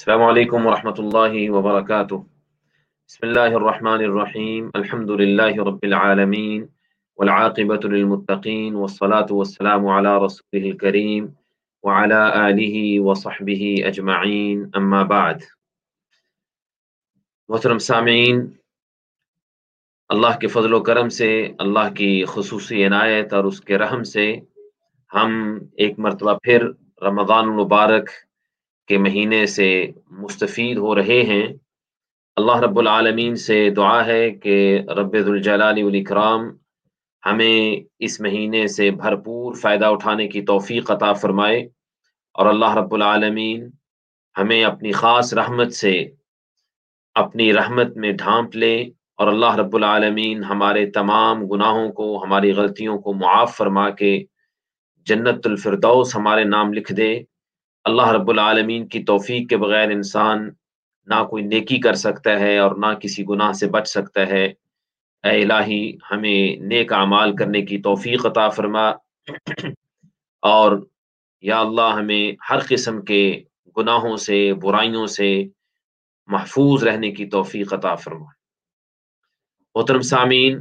السلام علیکم ورحمۃ اللہ وبرکاتہ بسم اللہ الرحمن الرحیم الحمد للہ رب العالمین والعاقبۃ للمتقین والصلاة والسلام على رسول الكریم وعلى آلہ وصحبہ اجمعین أما بعد. محترم سامعین اللہ کے فضل و کرم سے اللہ کی خصوصی عنایت اور اس کے رحم سے ہم ایک مرتبہ پھر رمضان المبارک کے مہینے سے مستفید ہو رہے ہیں۔ اللہ رب العالمین سے دعا ہے کہ رب الجلال والاکرام ہمیں اس مہینے سے بھرپور فائدہ اٹھانے کی توفیق عطا فرمائے اور اللہ رب العالمین ہمیں اپنی خاص رحمت سے اپنی رحمت میں ڈھانپ لے اور اللہ رب العالمین ہمارے تمام گناہوں کو، ہماری غلطیوں کو معاف فرما کے جنت الفردوس ہمارے نام لکھ دے۔ اللہ رب العالمین کی توفیق کے بغیر انسان نہ کوئی نیکی کر سکتا ہے اور نہ کسی گناہ سے بچ سکتا ہے۔ اے الہی، ہمیں نیک اعمال کرنے کی توفیق عطا فرما۔ اور یا اللہ، ہمیں ہر قسم کے گناہوں سے، برائیوں سے محفوظ رہنے کی توفیق عطا فرما۔ محترم سامعین،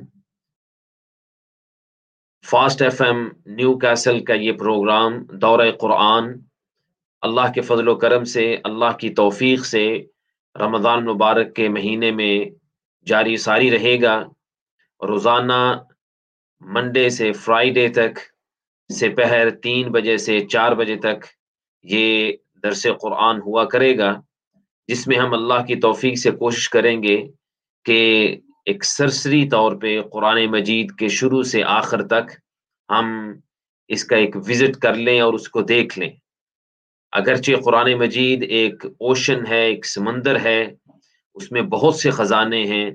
fast F M Newcastle کا یہ پروگرام دورہ قرآن اللہ کے فضل و کرم سے، اللہ کی توفیق سے رمضان مبارک کے مہینے میں جاری ساری رہے گا۔ روزانہ منڈے سے فرائیڈے تک سے پہر تین بجے سے چار بجے تک یہ درس قرآن ہوا کرے گا، جس میں ہم اللہ کی توفیق سے کوشش کریں گے کہ ایک سرسری طور پہ قرآن مجید کے شروع سے آخر تک ہم اس کا ایک وزٹ کر لیں اور اس کو دیکھ لیں۔ اگرچہ قرآن مجید ایک اوشن ہے، ایک سمندر ہے، اس میں بہت سے خزانے ہیں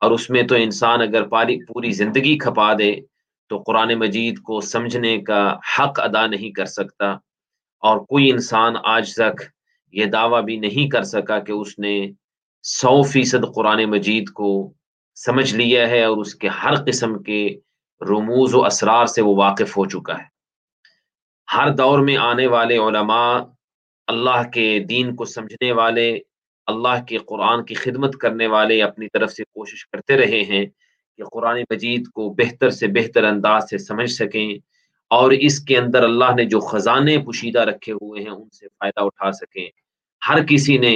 اور اس میں تو انسان اگر پاری، پوری زندگی کھپا دے تو قرآن مجید کو سمجھنے کا حق ادا نہیں کر سکتا اور کوئی انسان آج تک یہ دعویٰ بھی نہیں کر سکا کہ اس نے سو فیصد قرآن مجید کو سمجھ لیا ہے اور اس کے ہر قسم کے رموز و اسرار سے وہ واقف ہو چکا ہے۔ ہر دور میں آنے والے علماء، اللہ کے دین کو سمجھنے والے، اللہ کے قرآن کی خدمت کرنے والے اپنی طرف سے کوشش کرتے رہے ہیں کہ قرآن مجید کو بہتر سے بہتر انداز سے سمجھ سکیں اور اس کے اندر اللہ نے جو خزانے پوشیدہ رکھے ہوئے ہیں، ان سے فائدہ اٹھا سکیں۔ ہر کسی نے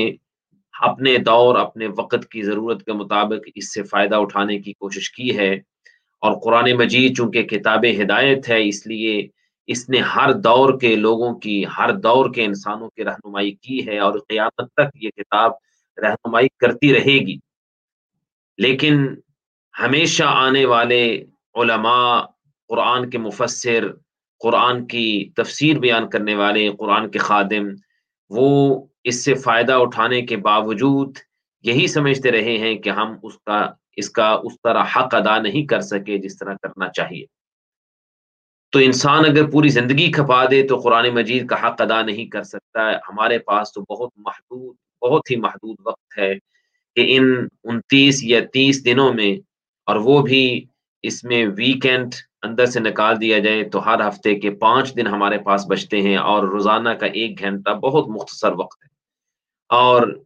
اپنے دور، اپنے وقت کی ضرورت کے مطابق اس سے فائدہ اٹھانے کی کوشش کی ہے اور قرآن مجید چونکہ کتاب ہدایت ہے، اس لیے اس نے ہر دور کے لوگوں کی، ہر دور کے انسانوں کی رہنمائی کی ہے اور قیامت تک یہ کتاب رہنمائی کرتی رہے گی۔ لیکن ہمیشہ آنے والے علماء، قرآن کے مفسر، قرآن کی تفسیر بیان کرنے والے، قرآن کے خادم، وہ اس سے فائدہ اٹھانے کے باوجود یہی سمجھتے رہے ہیں کہ ہم اس کا اس کا اس طرح حق ادا نہیں کر سکے جس طرح کرنا چاہیے۔ تو انسان اگر پوری زندگی کھپا دے تو قرآن مجید کا حق ادا نہیں کر سکتا ہمارے پاس تو بہت محدود، بہت ہی محدود وقت ہے کہ ان انتیس یا تیس دنوں میں اور وہ بھی اس میں ویکینڈ اندر سے نکال دیا جائے تو ہر ہفتے کے پانچ دن ہمارے پاس بچتے ہیں اور روزانہ کا ایک گھنٹہ بہت مختصر وقت ہے۔ اور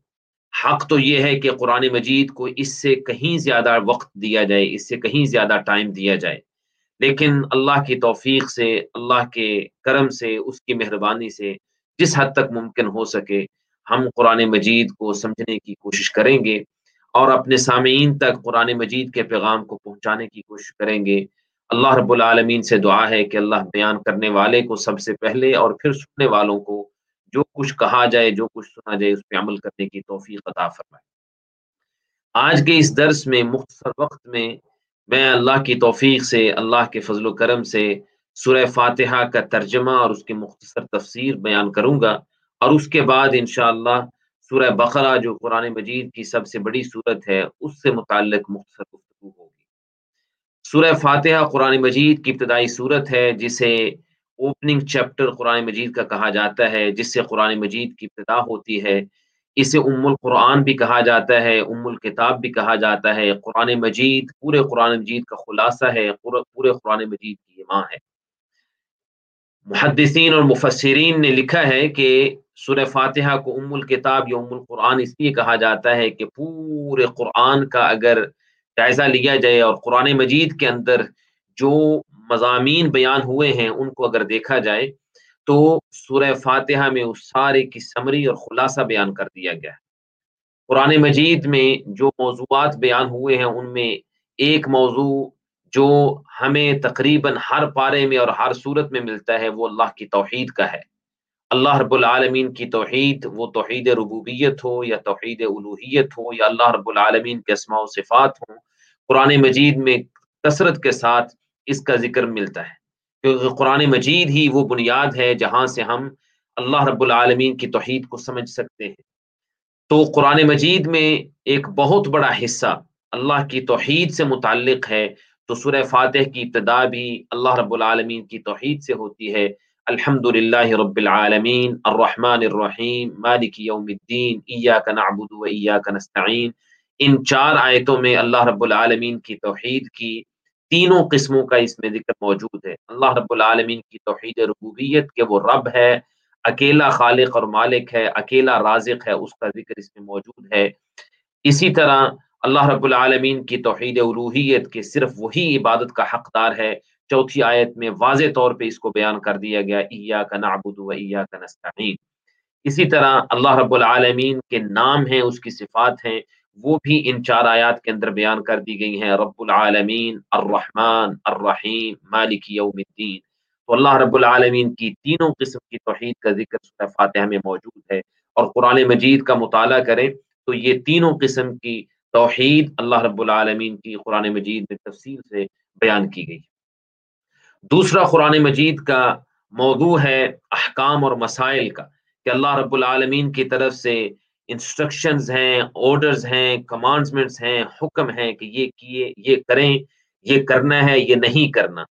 حق تو یہ ہے کہ قرآن مجید کو اس سے کہیں زیادہ وقت دیا جائے، اس سے کہیں زیادہ ٹائم دیا جائے۔ لیکن اللہ کی توفیق سے، اللہ کے کرم سے، اس کی مہربانی سے جس حد تک ممکن ہو سکے ہم قرآن مجید کو سمجھنے کی کوشش کریں گے اور اپنے سامعین تک قرآن مجید کے پیغام کو پہنچانے کی کوشش کریں گے۔ اللہ رب العالمین سے دعا ہے کہ اللہ بیان کرنے والے کو سب سے پہلے اور پھر سننے والوں کو جو کچھ کہا جائے، جو کچھ سنا جائے، اس پہ عمل کرنے کی توفیق عطا فرمائے۔ آج کے اس درس میں مختصر وقت میں میں اللہ کی توفیق سے، اللہ کے فضل و کرم سے سورہ فاتحہ کا ترجمہ اور اس کی مختصر تفسیر بیان کروں گا۔ اور اس کے بعد انشاءاللہ سورہ بقرہ جو قرآن مجید کی سب سے بڑی صورت ہے، اس سے متعلق مختصر گفتگو ہوگی۔ سورہ فاتحہ قرآن مجید کی ابتدائی صورت ہے، جسے اوپننگ چیپٹر قرآن مجید کا کہا جاتا ہے، جس سے قرآن مجید کی ابتدا ہوتی ہے۔ اسے ام القرآن بھی کہا جاتا ہے، ام الکتاب بھی کہا جاتا ہے۔ قرآن مجید، پورے قرآن مجید کا خلاصہ ہے، پورے قرآن مجید کی ماں ہے۔ محدثین اور مفسرین نے لکھا ہے کہ سورہ فاتحہ کو ام الکتاب یا ام القرآن اس لیے کہا جاتا ہے کہ پورے قرآن کا اگر جائزہ لیا جائے اور قرآن مجید کے اندر جو مضامین بیان ہوئے ہیں، ان کو اگر دیکھا جائے تو سورہ فاتحہ میں اس سارے کی سمری اور خلاصہ بیان کر دیا گیا ہے۔ قرآن مجید میں جو موضوعات بیان ہوئے ہیں، ان میں ایک موضوع جو ہمیں تقریباً ہر پارے میں اور ہر صورت میں ملتا ہے، وہ اللہ کی توحید کا ہے۔ اللہ رب العالمین کی توحید، وہ توحید ربوبیت ہو یا توحید الوحیت ہو، یا اللہ رب العالمین کے اسماء و صفات ہوں، قرآن مجید میں کثرت کے ساتھ اس کا ذکر ملتا ہے۔ کیونکہ قرآن مجید ہی وہ بنیاد ہے جہاں سے ہم اللہ رب العالمین کی توحید کو سمجھ سکتے ہیں۔ تو قرآن مجید میں ایک بہت بڑا حصہ اللہ کی توحید سے متعلق ہے۔ تو سورہ فاتح کی ابتدا بھی اللہ رب العالمین کی توحید سے ہوتی ہے۔ الحمد للہ رب العالمین، الرحمن الرحیم، مالک یوم الدین، ایاک نعبد و ایاک نستعین۔ ان چار آیتوں میں اللہ رب العالمین کی توحید کی تینوں قسموں کا اس میں ذکر موجود ہے۔ اللہ رب العالمین کی توحید ربوبیت کے وہ رب ہے، اکیلا خالق اور مالک ہے، اکیلا رازق ہے، اس کا ذکر اس میں موجود ہے۔ اسی طرح اللہ رب العالمین کی توحید الوحیت کے صرف وہی عبادت کا حقدار ہے۔ چوتھی آیت میں واضح طور پہ اس کو بیان کر دیا گیا ایا کا نعبد و ایا کا نستعین۔ اسی طرح اللہ رب العالمین کے نام ہیں، اس کی صفات ہیں۔ وہ بھی ان چار آیات کے اندر بیان کر دی گئی ہیں، رب العالمین، الرحمن، الرحیم، مالک یوم الدین۔ تو اللہ رب العالمین کی تینوں قسم کی توحید کا ذکر سورہ فاتحہ میں موجود ہے۔ اور قرآن مجید کا مطالعہ کریں تو یہ تینوں قسم کی توحید اللہ رب العالمین کی قرآن مجید میں تفصیل سے بیان کی گئی۔ دوسرا قرآن مجید کا موضوع ہے احکام اور مسائل کا، کہ اللہ رب العالمین کی طرف سے انسٹرکشنز ہیں آرڈرز ہیں کمانڈمنٹس ہیں، حکم ہیں کہ یہ کیے، یہ کریں، یہ کرنا ہے، یہ نہیں کرنا۔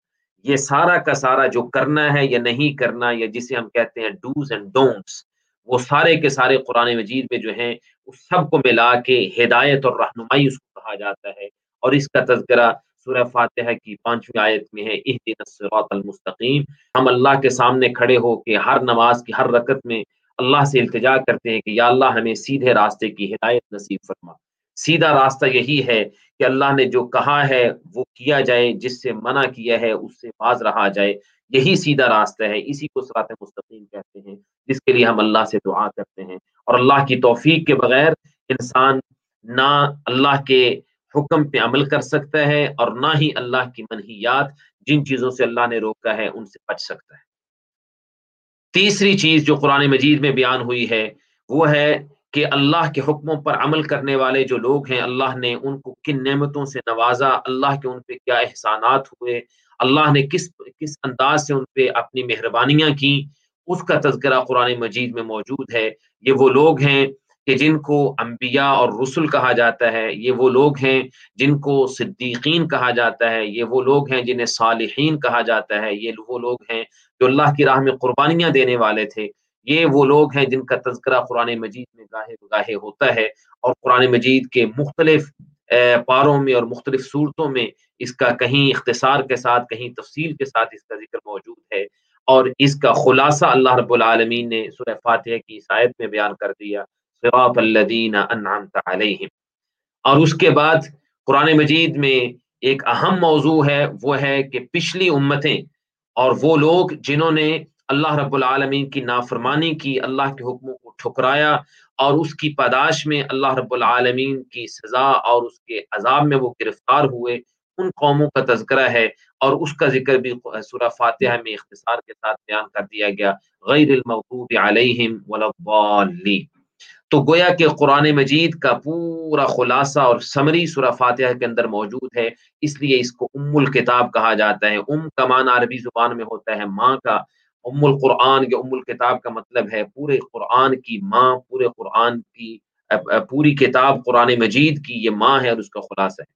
یہ سارا کا سارا جو کرنا ہے یا نہیں کرنا یا جسے ہم کہتے ہیں ڈوز اینڈ ڈونٹس وہ سارے کے سارے قرآن مجید میں جو ہیں، اس سب کو ملا کے ہدایت اور رہنمائی اس کو کہا جاتا ہے۔ اور اس کا تذکرہ سورہ فاتحہ کی پانچویں آیت میں ہے الصراط المستقیم۔ ہم اللہ کے سامنے کھڑے ہو کے ہر نماز کی ہر رکت میں اللہ سے التجا کرتے ہیں کہ یا اللہ ہمیں سیدھے راستے کی ہدایت نصیب فرما۔ سیدھا راستہ یہی ہے کہ اللہ نے جو کہا ہے وہ کیا جائے، جس سے منع کیا ہے اس سے باز رہا جائے۔ یہی سیدھا راستہ ہے، اسی کو سرات مستقیم کہتے ہیں، جس کے لیے ہم اللہ سے دعا کرتے ہیں۔ اور اللہ کی توفیق کے بغیر انسان نہ اللہ کے حکم پہ عمل کر سکتا ہے اور نہ ہی اللہ کی منحیات جن چیزوں سے اللہ نے روکا ہے ان سے بچ سکتا ہے۔ تیسری چیز جو قرآن مجید میں بیان ہوئی ہے، وہ ہے کہ اللہ کے حکموں پر عمل کرنے والے جو لوگ ہیں، اللہ نے ان کو کن نعمتوں سے نوازا، اللہ کے ان پہ کیا احسانات ہوئے، اللہ نے کس کس انداز سے ان پہ اپنی مہربانیاں کی اس کا تذکرہ قرآن مجید میں موجود ہے۔ یہ وہ لوگ ہیں کہ جن کو انبیاء اور رسول کہا جاتا ہے، یہ وہ لوگ ہیں جن کو صدیقین کہا جاتا ہے، یہ وہ لوگ ہیں جنہیں صالحین کہا جاتا ہے۔ یہ وہ لوگ ہیں جو اللہ کی راہ میں قربانیاں دینے والے تھے۔ یہ وہ لوگ ہیں جن کا تذکرہ قرآن مجید میں گاہے گاہے ہوتا ہے اور قرآن مجید کے مختلف پاروں میں اور مختلف صورتوں میں اس کا کہیں اختصار کے ساتھ، کہیں تفصیل کے ساتھ اس کا ذکر موجود ہے۔ اور اس کا خلاصہ اللہ رب العالمین نے سورہ فاتحہ کی عیسائیت میں بیان کر دیا۔ صراط الذین انعمت علیہم۔ اور اس کے بعد قرآن مجید میں ایک اہم موضوع ہے، وہ ہے کہ پچھلی امتیں اور وہ لوگ جنہوں نے اللہ رب العالمین کی نافرمانی کی، اللہ کے حکموں کو ٹھکرایا اور اس کی پاداش میں اللہ رب العالمین کی سزا اور اس کے عذاب میں وہ گرفتار ہوئے، ان قوموں کا تذکرہ ہے۔ اور اس کا ذکر بھی سورہ فاتحہ میں اختصار کے ساتھ بیان کر دیا گیا۔ غیر المغضوب علیہم ولضالین تو گویا کہ قرآن مجید کا پورا خلاصہ اور سمری سورہ فاتحہ کے اندر موجود ہے۔ اس لیے اس کو ام الکتاب کہا جاتا ہے۔ ام کا معنی عربی زبان میں ہوتا ہے ماں کا۔ ام القرآن یا ام الکتاب کا مطلب ہے پورے قرآن کی ماں، پورے قرآن کی، پوری کتاب قرآن مجید کی یہ ماں ہے اور اس کا خلاصہ ہے۔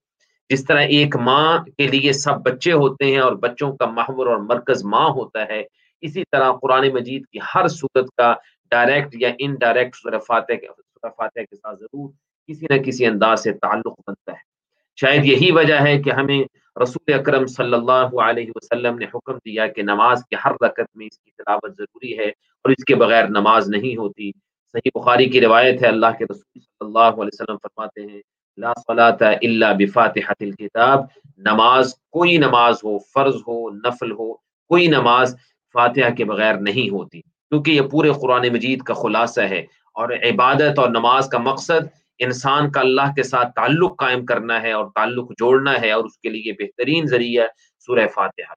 جس طرح ایک ماں کے لیے سب بچے ہوتے ہیں اور بچوں کا محور اور مرکز ماں ہوتا ہے، اسی طرح قرآن مجید کی ہر صورت کا ڈائریکٹ یا ان ڈائریکٹ فاتح فاتح کے ساتھ ضرور کسی نہ کسی انداز سے تعلق بنتا ہے۔ شاید یہی وجہ ہے کہ ہمیں رسول اکرم صلی اللہ علیہ وسلم نے حکم دیا کہ نماز کے ہر رکت میں اس کی تلاوت ضروری ہے اور اس کے بغیر نماز نہیں ہوتی۔ صحیح بخاری کی روایت ہے، اللہ کے رسول صلی اللہ علیہ وسلم فرماتے ہیں، لا صلاة الا بفاتحة الكتاب۔ نماز، کوئی نماز ہو، فرض ہو، نفل ہو، کوئی نماز فاتحہ کے بغیر نہیں ہوتی۔ کیونکہ یہ پورے قرآن مجید کا خلاصہ ہے اور عبادت اور نماز کا مقصد انسان کا اللہ کے ساتھ تعلق قائم کرنا ہے اور تعلق جوڑنا ہے اور اس کے لیے بہترین ذریعہ سورہ فاتحہ۔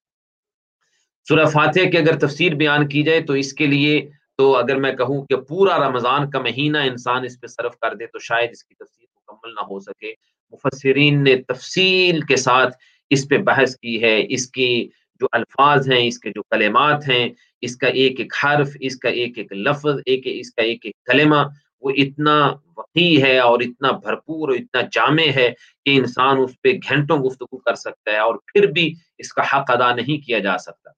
سورہ فاتحہ کی اگر تفسیر بیان کی جائے تو اس کے لیے تو اگر میں کہوں کہ پورا رمضان کا مہینہ انسان اس پہ صرف کر دے تو شاید اس کی تفسیر مکمل نہ ہو سکے۔ مفسرین نے تفصیل کے ساتھ اس پہ بحث کی ہے، اس کی جو الفاظ ہیں، اس کے جو کلمات ہیں اس کا ایک ایک حرف، اس کا ایک ایک لفظ، ایک اس کا ایک ایک کلمہ، وہ اتنا وقی ہے اور اتنا بھرپور اور اتنا جامع ہے کہ انسان اس پہ گھنٹوں گفتگو کر سکتا ہے اور پھر بھی اس کا حق ادا نہیں کیا جا سکتا۔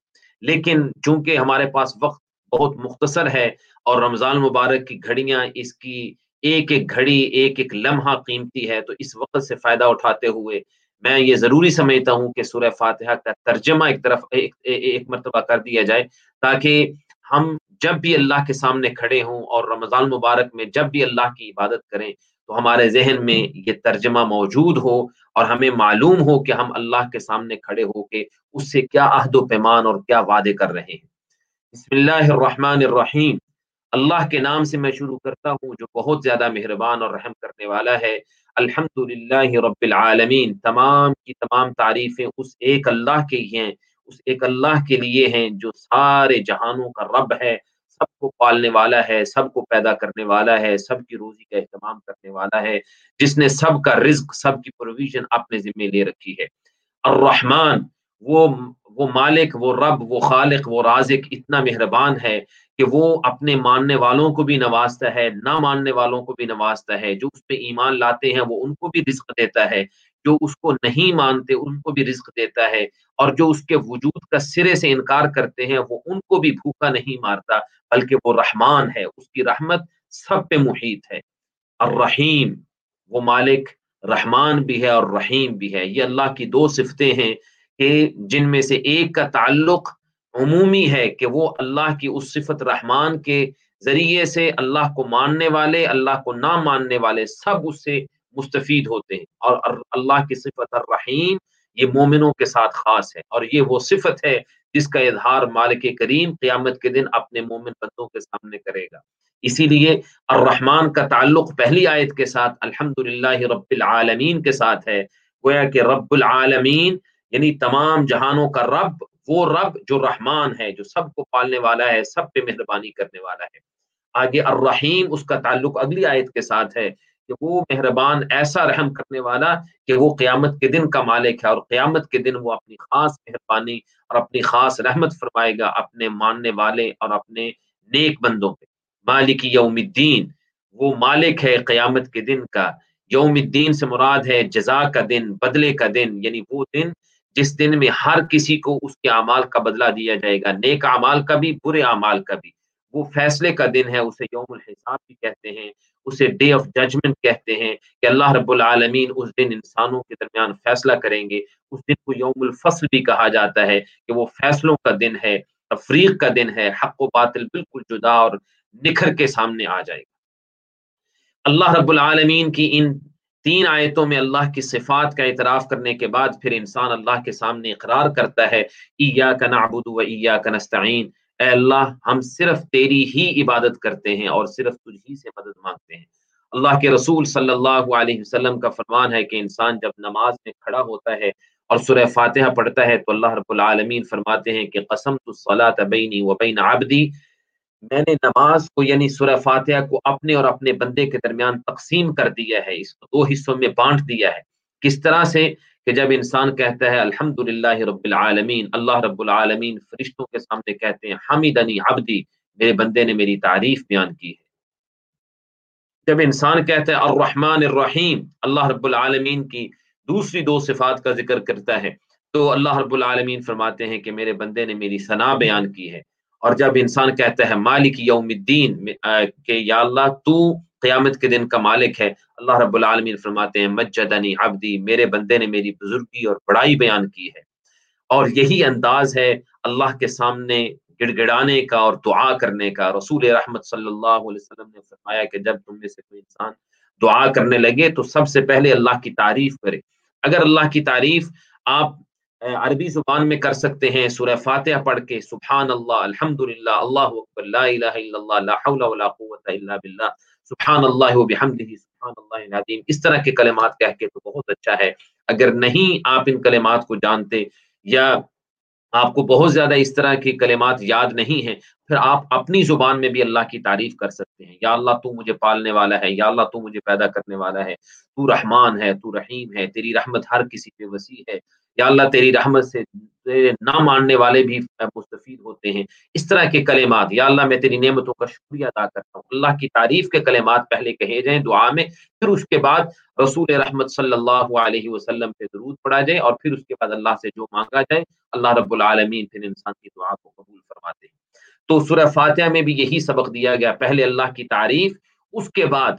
لیکن چونکہ ہمارے پاس وقت بہت مختصر ہے اور رمضان مبارک کی گھڑیاں، اس کی ایک ایک گھڑی، ایک ایک لمحہ قیمتی ہے، تو اس وقت سے فائدہ اٹھاتے ہوئے میں یہ ضروری سمجھتا ہوں کہ سورہ فاتحہ کا ترجمہ ایک طرف ایک, ایک مرتبہ کر دیا جائے تاکہ ہم جب بھی اللہ کے سامنے کھڑے ہوں اور رمضان مبارک میں جب بھی اللہ کی عبادت کریں تو ہمارے ذہن میں یہ ترجمہ موجود ہو اور ہمیں معلوم ہو کہ ہم اللہ کے سامنے کھڑے ہو کے اس سے کیا عہد و پیمان اور کیا وعدے کر رہے ہیں۔ بسم اللہ الرحمن الرحیم۔ اللہ کے نام سے میں شروع کرتا ہوں جو بہت زیادہ مہربان اور رحم کرنے والا ہے۔ الحمد للہ رب العالمین۔ تمام کی تمام تعریفیں اس ایک اللہ کے ہی ہیں، اس ایک اللہ کے لیے ہیں جو سارے جہانوں کا رب ہے، سب کو پالنے والا ہے، سب کو پیدا کرنے والا ہے، سب کی روزی کا اہتمام کرنے والا ہے۔ جس نے سب کا رزق، سب کی پروویژن اپنے ذمے لے رکھی ہے۔ الرحمن وہ وہ مالک، وہ رب، وہ خالق، وہ رازق اتنا مہربان ہے کہ وہ اپنے ماننے والوں کو بھی نوازتا ہے، نہ ماننے والوں کو بھی نوازتا ہے۔ جو اس پہ ایمان لاتے ہیں، وہ ان کو بھی رزق دیتا ہے۔ جو اس کو نہیں مانتے، ان کو بھی رزق دیتا ہے۔ اور جو اس کے وجود کا سرے سے انکار کرتے ہیں، وہ ان کو بھی بھوکا نہیں مارتا، بلکہ وہ رحمان ہے، اس کی رحمت سب پہ محیط ہے۔ الرحیم، وہ مالک، رحمان بھی ہے اور رحیم بھی ہے۔ یہ اللہ کی دو صفتیں ہیں۔ کہ جن میں سے ایک کا تعلق عمومی ہے کہ وہ اللہ کی اس صفت رحمان کے ذریعے سے اللہ کو ماننے والے، اللہ کو نہ ماننے والے سب اس سے مستفید ہوتے ہیں۔ اور اللہ کی صفت الرحیم یہ مومنوں کے ساتھ خاص ہے۔ اور یہ وہ صفت ہے جس کا اظہار مالک کریم قیامت کے دن اپنے مومن بندوں کے سامنے کرے گا۔ اسی لیے الرحمن کا تعلق پہلی آیت کے ساتھ الحمد رب العالمین کے ساتھ ہے۔ گویا کہ رب العالمین یعنی تمام جہانوں کا رب، وہ رب جو رحمان ہے، جو سب کو پالنے والا ہے، سب پہ مہربانی کرنے والا ہے۔ آگے الرحیم، اس کا تعلق اگلی آیت کے ساتھ ہے کہ وہ مہربان، ایسا رحم کرنے والا کہ وہ قیامت کے دن کا مالک ہے اور قیامت کے دن وہ اپنی خاص مہربانی اور اپنی خاص رحمت فرمائے گا اپنے ماننے والے اور اپنے نیک بندوں پہ۔ مالک یوم الدین، وہ مالک ہے قیامت کے دن کا۔ یوم الدین سے مراد ہے جزا کا دن، بدلے کا دن یعنی وہ دن جس دن میں ہر کسی کو اس کے اعمال کا بدلہ دیا جائے گا، نیک اعمال کا بھی، برے اعمال کا بھی۔ وہ فیصلے کا دن ہے، اسے یوم الحساب بھی کہتے ہیں، اسے ڈے آف ججمنٹ کہتے ہیں کہ اللہ رب العالمین اس دن انسانوں کے درمیان فیصلہ کریں گے۔ اس دن کو یوم الفصل بھی کہا جاتا ہے کہ وہ فیصلوں کا دن ہے، تفریق کا دن ہے، حق و باطل بالکل جدا اور نکھر کے سامنے آ جائے گا۔ اللہ رب العالمین کی ان تین آیتوں میں اللہ کی صفات کا اعتراف کرنے کے بعد پھر انسان اللہ کے سامنے اقرار کرتا ہے ایا کا نعبد و ایا کا نستعین اے اللہ، ہم صرف تیری ہی عبادت کرتے ہیں اور صرف تجھ ہی سے مدد مانگتے ہیں۔ اللہ کے رسول صلی اللہ علیہ وسلم کا فرمان ہے کہ انسان جب نماز میں کھڑا ہوتا ہے اور سورہ فاتحہ پڑھتا ہے تو اللہ رب العالمین فرماتے ہیں کہ قسم تو صلاۃ بینی و بین عبدی میں نے نماز کو یعنی سورہ فاتحہ کو اپنے اور اپنے بندے کے درمیان تقسیم کر دیا ہے، اس کو دو حصوں میں بانٹ دیا ہے۔ کس طرح سے؟ کہ جب انسان کہتا ہے الحمد للہ رب العالمین، اللہ رب العالمین فرشتوں کے سامنے کہتے ہیں حمیدنی عبدی، میرے بندے نے میری تعریف بیان کی ہے۔ جب انسان کہتا ہے الرحمن الرحیم، اللہ رب العالمین کی دوسری دو صفات کا ذکر کرتا ہے، تو اللہ رب العالمین فرماتے ہیں کہ میرے بندے نے میری ثنا بیان کی ہے۔ اور جب انسان کہتا ہے، مالک یوم الدین کہ یا اللہ، تو قیامت کے دن کا مالک ہے۔ اللہ رب العالمین فرماتے ہیں، مجدنی عبدی، میرے بندے نے میری بزرگی اور بڑائی بیان کی ہے۔ اور یہی انداز ہے اللہ کے سامنے گڑ گڑانے کا اور دعا کرنے کا۔ رسول رحمت صلی اللہ علیہ وسلم نے فرمایا کہ جب تم میں سے کوئی انسان دعا کرنے لگے تو سب سے پہلے اللہ کی تعریف کرے۔ اگر اللہ کی تعریف آپ عربی زبان میں کر سکتے ہیں، سورہ فاتحہ پڑھ کے، سبحان اللہ الحمد للہ اللہ اکبر، لا الہ الا اللہ، لا حول ولا قوت الا باللہ، سبحان اللہ و بحمدہ سبحان اللہ العظیم۔ اس طرح کے کلمات کہہ کے تو بہت اچھا ہے۔ اگر نہیں آپ ان کلمات کو جانتے یا آپ کو بہت زیادہ اس طرح کی کلمات یاد نہیں ہیں، پھر آپ اپنی زبان میں بھی اللہ کی تعریف کر سکتے ہیں۔ یا اللہ تو مجھے پالنے والا ہے، یا اللہ تو مجھے پیدا کرنے والا ہے۔ تو رحمان ہے، تو رحیم ہے، تیری رحمت ہر کسی پہ وسیع ہے۔ یا اللہ تیری رحمت سے نہ ماننے والے بھی مستفید ہوتے ہیں۔ اس طرح کے کلمات، یا اللہ میں تیری نعمتوں کا شکریہ ادا کرتا ہوں۔ اللہ کی تعریف کے کلمات پہلے کہے جائیں دعا میں، پھر اس کے بعد رسول رحمت صلی اللہ علیہ وسلم پہ ضرور پڑھا جائے اور پھر اس کے بعد اللہ سے جو مانگا جائے، اللہ رب العالمین پھر انسان کی دعا کو قبول فرماتے ہیں۔ تو سورہ فاتحہ میں بھی یہی سبق دیا گیا۔ پہلے اللہ کی تعریف، اس کے بعد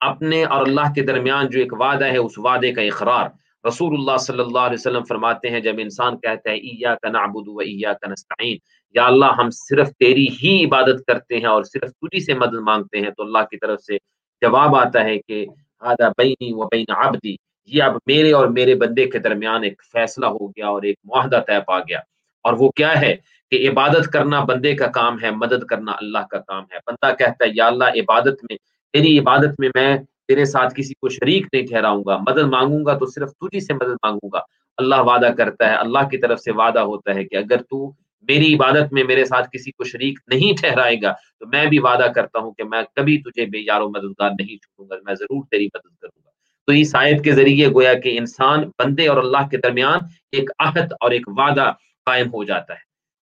اپنے اور اللہ کے درمیان جو ایک وعدہ ہے، اس وعدے کا اقرار۔ رسول اللہ صلی اللہ علیہ وسلم فرماتے ہیں، جب انسان کہتا ہے ایا کا نعبد و ایا کا نستعین یا اللہ ہم صرف تیری ہی عبادت کرتے ہیں اور صرف تجھی سے مدد مانگتے ہیں، تو اللہ کی طرف سے جواب آتا ہے کہ، ہذا بینی و بین عبدی یہ اب میرے اور میرے بندے کے درمیان ایک فیصلہ ہو گیا اور ایک معاہدہ طے پا گیا۔ اور وہ کیا ہے کہ عبادت کرنا بندے کا کام ہے، مدد کرنا اللہ کا کام ہے۔ بندہ کہتا ہے، یا اللہ، عبادت میں، تیری عبادت میں میں تیرے ساتھ کسی کو شریک نہیں ٹھہراؤں گا، مدد مانگوں گا تو صرف تجھی سے مدد مانگوں گا۔ اللہ وعدہ کرتا ہے، اللہ کی طرف سے وعدہ ہوتا ہے کہ اگر تو میری عبادت میں میرے ساتھ کسی کو شریک نہیں ٹھہرائے گا تو میں بھی وعدہ کرتا ہوں کہ میں کبھی تجھے بے یار و مددگار نہیں چھوڑوں گا، میں ضرور تیری مدد کروں گا۔ تو اس آیت کے ذریعے گویا کہ انسان بندے اور اللہ کے درمیان ایک عہد اور ایک وعدہ قائم ہو جاتا ہے۔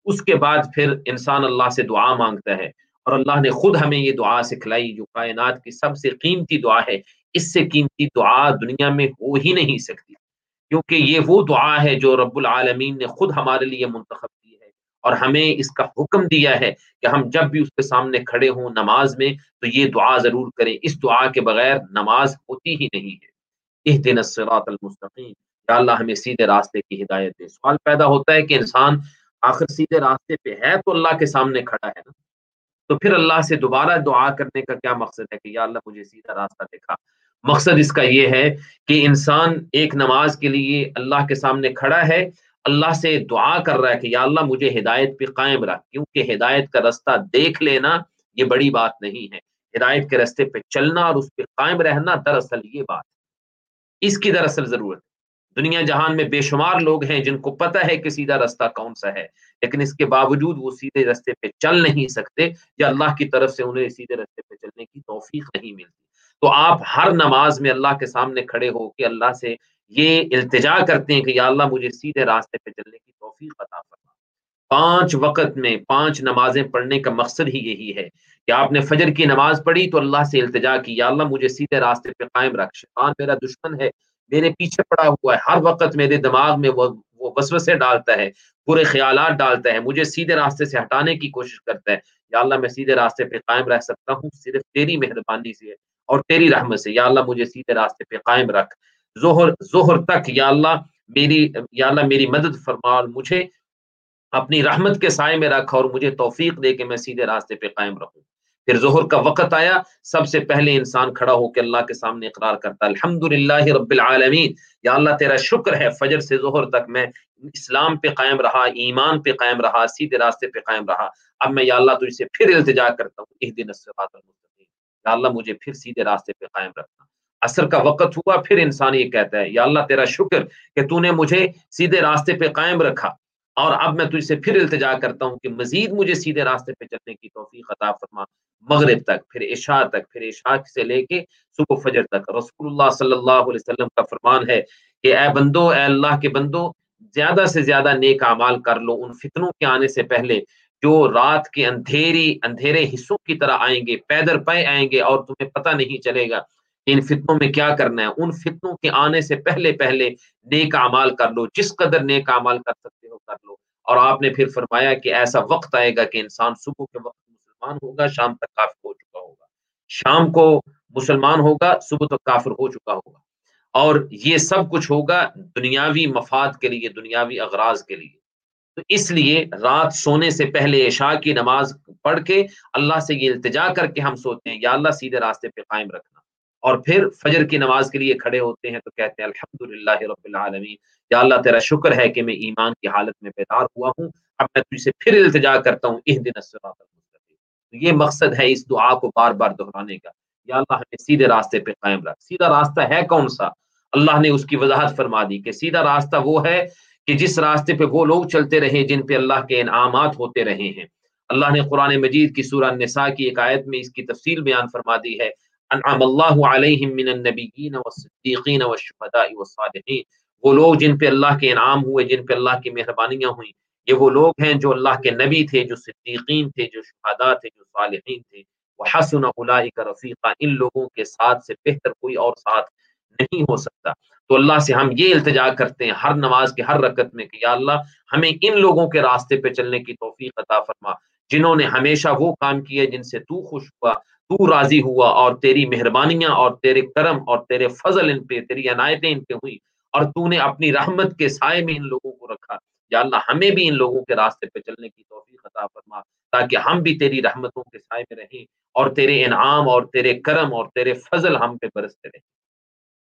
اس کے بعد پھر انسان اللہ سے دعا مانگتا ہے۔ اور اللہ نے خود ہمیں یہ دعا سکھلائی، جو کائنات کی سب سے قیمتی دعا ہے، اس سے قیمتی دعا دنیا میں ہو ہی نہیں سکتی۔ کیونکہ یہ وہ دعا ہے جو رب العالمین نے خود ہمارے لیے منتخب کی ہے اور ہمیں اس کا حکم دیا ہے کہ ہم جب بھی اس کے سامنے کھڑے ہوں نماز میں، تو یہ دعا ضرور کریں۔ اس دعا کے بغیر نماز ہوتی ہی نہیں ہے۔ اس دن الصراط المستقیم۔ یا اللہ ہمیں سیدھے راستے کی ہدایت دے۔ سوال پیدا ہوتا ہے کہ انسان آخر سیدھے راستے پہ ہے تو اللہ کے سامنے کھڑا ہے نا؟ تو پھر اللہ سے دوبارہ دعا کرنے کا کیا مقصد ہے کہ یا اللہ مجھے سیدھا راستہ دکھا؟ مقصد اس کا یہ ہے کہ انسان ایک نماز کے لیے اللہ کے سامنے کھڑا ہے، اللہ سے دعا کر رہا ہے کہ یا اللہ مجھے ہدایت پہ قائم رکھ، کیونکہ ہدایت کا رستہ دیکھ لینا یہ بڑی بات نہیں ہے۔ ہدایت کے رستے پہ چلنا اور اس پہ قائم رہنا دراصل یہ بات اس کی دراصل ضرورت دنیا جہان میں بے شمار لوگ ہیں جن کو پتہ ہے کہ سیدھا رستہ کون سا ہے، لیکن اس کے باوجود وہ سیدھے رستے پہ چل نہیں سکتے یا اللہ کی طرف سے انہیں سیدھے رستے پہ چلنے کی توفیق نہیں ملتی۔ تو آپ ہر نماز میں اللہ کے سامنے کھڑے ہو کے اللہ سے یہ التجا کرتے ہیں کہ یا اللہ مجھے سیدھے راستے پہ چلنے کی توفیق عطا فرما۔ پانچ وقت میں پانچ نمازیں پڑھنے کا مقصد ہی یہی ہے کہ آپ نے فجر کی نماز پڑھی تو اللہ سے التجا کی، یا اللہ مجھے سیدھے راستے پہ قائم رکھ، شیطان میرا دشمن ہے میرے پیچھے پڑا ہوا ہے۔ ہر وقت میرے دماغ میں وہ وہ وسوسے ڈالتا ہے، برے خیالات ڈالتا ہے، مجھے سیدھے راستے سے ہٹانے کی کوشش کرتا ہے۔ یا اللہ، میں سیدھے راستے پہ قائم رہ سکتا ہوں، صرف تیری مہربانی سے اور تیری رحمت سے۔ یا اللہ، مجھے سیدھے راستے پہ قائم رکھ۔ ظہر ظہر تک یا اللہ، میری، یا اللہ، میری مدد فرما اور مجھے اپنی رحمت کے سائے میں رکھ اور مجھے توفیق دے کہ میں سیدھے راستے پہ قائم رہوں۔ پھر ظہر کا وقت آیا، سب سے پہلے انسان کھڑا ہو کے اللہ کے سامنے اقرار کرتا الحمد للہ رب العالمین. یا اللہ، تیرا شکر ہے، فجر سے ظہر تک میں اسلام پہ قائم رہا، ایمان پہ قائم رہا، سیدھے راستے پہ قائم رہا۔ اب میں، یا اللہ، تجھ سے پھر التجا کرتا ہوں ایک دن یا اللہ، مجھے پھر سیدھے راستے پہ قائم رکھنا۔ اثر کا وقت ہوا، پھر انسان یہ کہتا ہے، یا اللہ، تیرا شکر کہ تو نے مجھے سیدھے راستے پہ قائم رکھا۔ اور اب میں تجھ سے پھر التجا کرتا ہوں کہ مزید مجھے سیدھے راستے پہ چلنے کی توفیق عطا فرما۔ مغرب تک، پھر عشاء تک، پھر عشاء سے لے کے صبح فجر تک۔ رسول اللہ صلی اللہ علیہ وسلم کا فرمان ہے کہ اے بندو، اے اللہ کے بندو، زیادہ سے زیادہ نیک اعمال کر لو۔ ان فتنوں کے آنے سے پہلے جو رات کے اندھیری، اندھیرے حصوں کی طرح آئیں گے پیدر پے آئیں گے اور تمہیں پتہ نہیں چلے گا ان فتنوں میں کیا کرنا ہے۔ ان فتنوں کے آنے سے پہلے پہلے نیک اعمال کر لو۔ جس قدر نیک اعمال کر سکتے ہو، کر لو۔ اور آپ نے پھر فرمایا کہ ایسا وقت آئے گا کہ انسان صبح کے وقت مسلمان ہوگا، شام تک کافی ہو چکا ہوگا۔ شام کو مسلمان ہوگا، صبح تک کافر ہو چکا ہوگا۔ اور یہ سب کچھ ہوگا دنیاوی مفاد کے لیے، دنیاوی اغراض کے لیے۔ تو اس لیے رات سونے سے پہلے عشاء کی نماز پڑھ کے اللہ سے یہ التجا کر کے ہم سوتے ہیں، یا اللہ سیدھے راستے پہ قائم رکھنا۔ اور پھر فجر کی نماز کے لیے کھڑے ہوتے ہیں تو کہتے ہیں الحمد للہ رب العالمین، یا اللہ تیرا شکر ہے کہ میں ایمان کی حالت میں بیدار ہوا ہوں۔ اب میں تجھ سے پھر التجا کرتا ہوں اس دن یہ مقصد ہے اس دعا کو بار بار دہرانے کا۔ یا اللہ ہمیں سیدھے راستے پہ قائم رکھ۔ سیدھا راستہ ہے کون سا؟ اللہ نے اس کی وضاحت فرما دی کہ سیدھا راستہ وہ ہے کہ جس راستے پہ وہ لوگ چلتے رہے جن پہ اللہ کے انعامات ہوتے رہے ہیں۔ اللہ نے قرآن مجید کی سورہ نساء کی ایک آیت میں اس کی تفصیل بیان فرما دی ہے۔ انعام اللہ علیہم من النبیین والصدیقین والشہداء والصالحین۔ وہ لوگ جن پہ اللہ کے انعام ہوئے، جن پہ اللہ کی مہربانیاں ہوئیں یہ وہ لوگ ہیں جو اللہ کے نبی تھے، جو صدیقین تھے، جو شہداء تھے، جو صالحین تھے۔ وہ حسن اولئک رفیقہ ان لوگوں کے ساتھ سے بہتر کوئی اور ساتھ نہیں ہو سکتا۔ تو اللہ سے ہم یہ التجا کرتے ہیں ہر نماز کے ہر رکت میں کہ یا اللہ ہمیں ان لوگوں کے راستے پہ چلنے کی توفیق عطا فرما، جنہوں نے ہمیشہ وہ کام کیے جن سے تو خوش ہوا، تو راضی ہوا اور تیری مہربانیاں اور تیرے کرم اور تیرے فضل ان پہ، تیری عنایتیں ان پہ ہوئی اور تو نے اپنی رحمت کے سائے میں ان لوگوں کو رکھا۔ یا اللہ ہمیں بھی ان لوگوں کے راستے پہ چلنے کی توفیق عطا فرما، تاکہ ہم بھی تیری رحمتوں کے سائے میں رہیں اور تیرے انعام اور تیرے کرم اور تیرے فضل ہم پہ برستے رہیں۔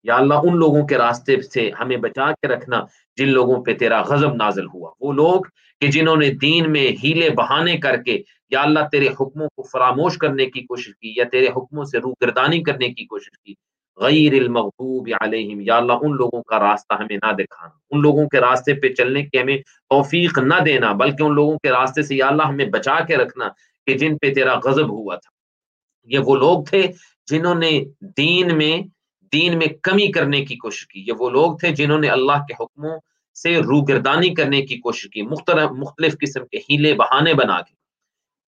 یا اللہ ان لوگوں کے راستے سے ہمیں بچا کے رکھنا جن لوگوں پہ تیرا غضب نازل ہوا۔ وہ لوگ کہ جنہوں نے دین میں ہیلے بہانے کر کے یا اللہ تیرے حکموں کو فراموش کرنے کی کوشش کی یا تیرے حکموں سے روگردانی کرنے کی کوشش کی غیر المغضوب علیہم۔ یا اللہ، ان لوگوں کا راستہ ہمیں نہ دکھانا۔ ان لوگوں کے راستے پہ چلنے کی ہمیں توفیق نہ دینا، بلکہ ان لوگوں کے راستے سے یا اللہ ہمیں بچا کے رکھنا کہ جن پہ تیرا غضب ہوا تھا۔ یہ وہ لوگ تھے جنہوں نے دین میں دین میں کمی کرنے کی کوشش کی۔ یہ وہ لوگ تھے جنہوں نے اللہ کے حکموں سے روگردانی کرنے کی کوشش کی، مختلف مختلف قسم کے ہیلے بہانے بنا کے۔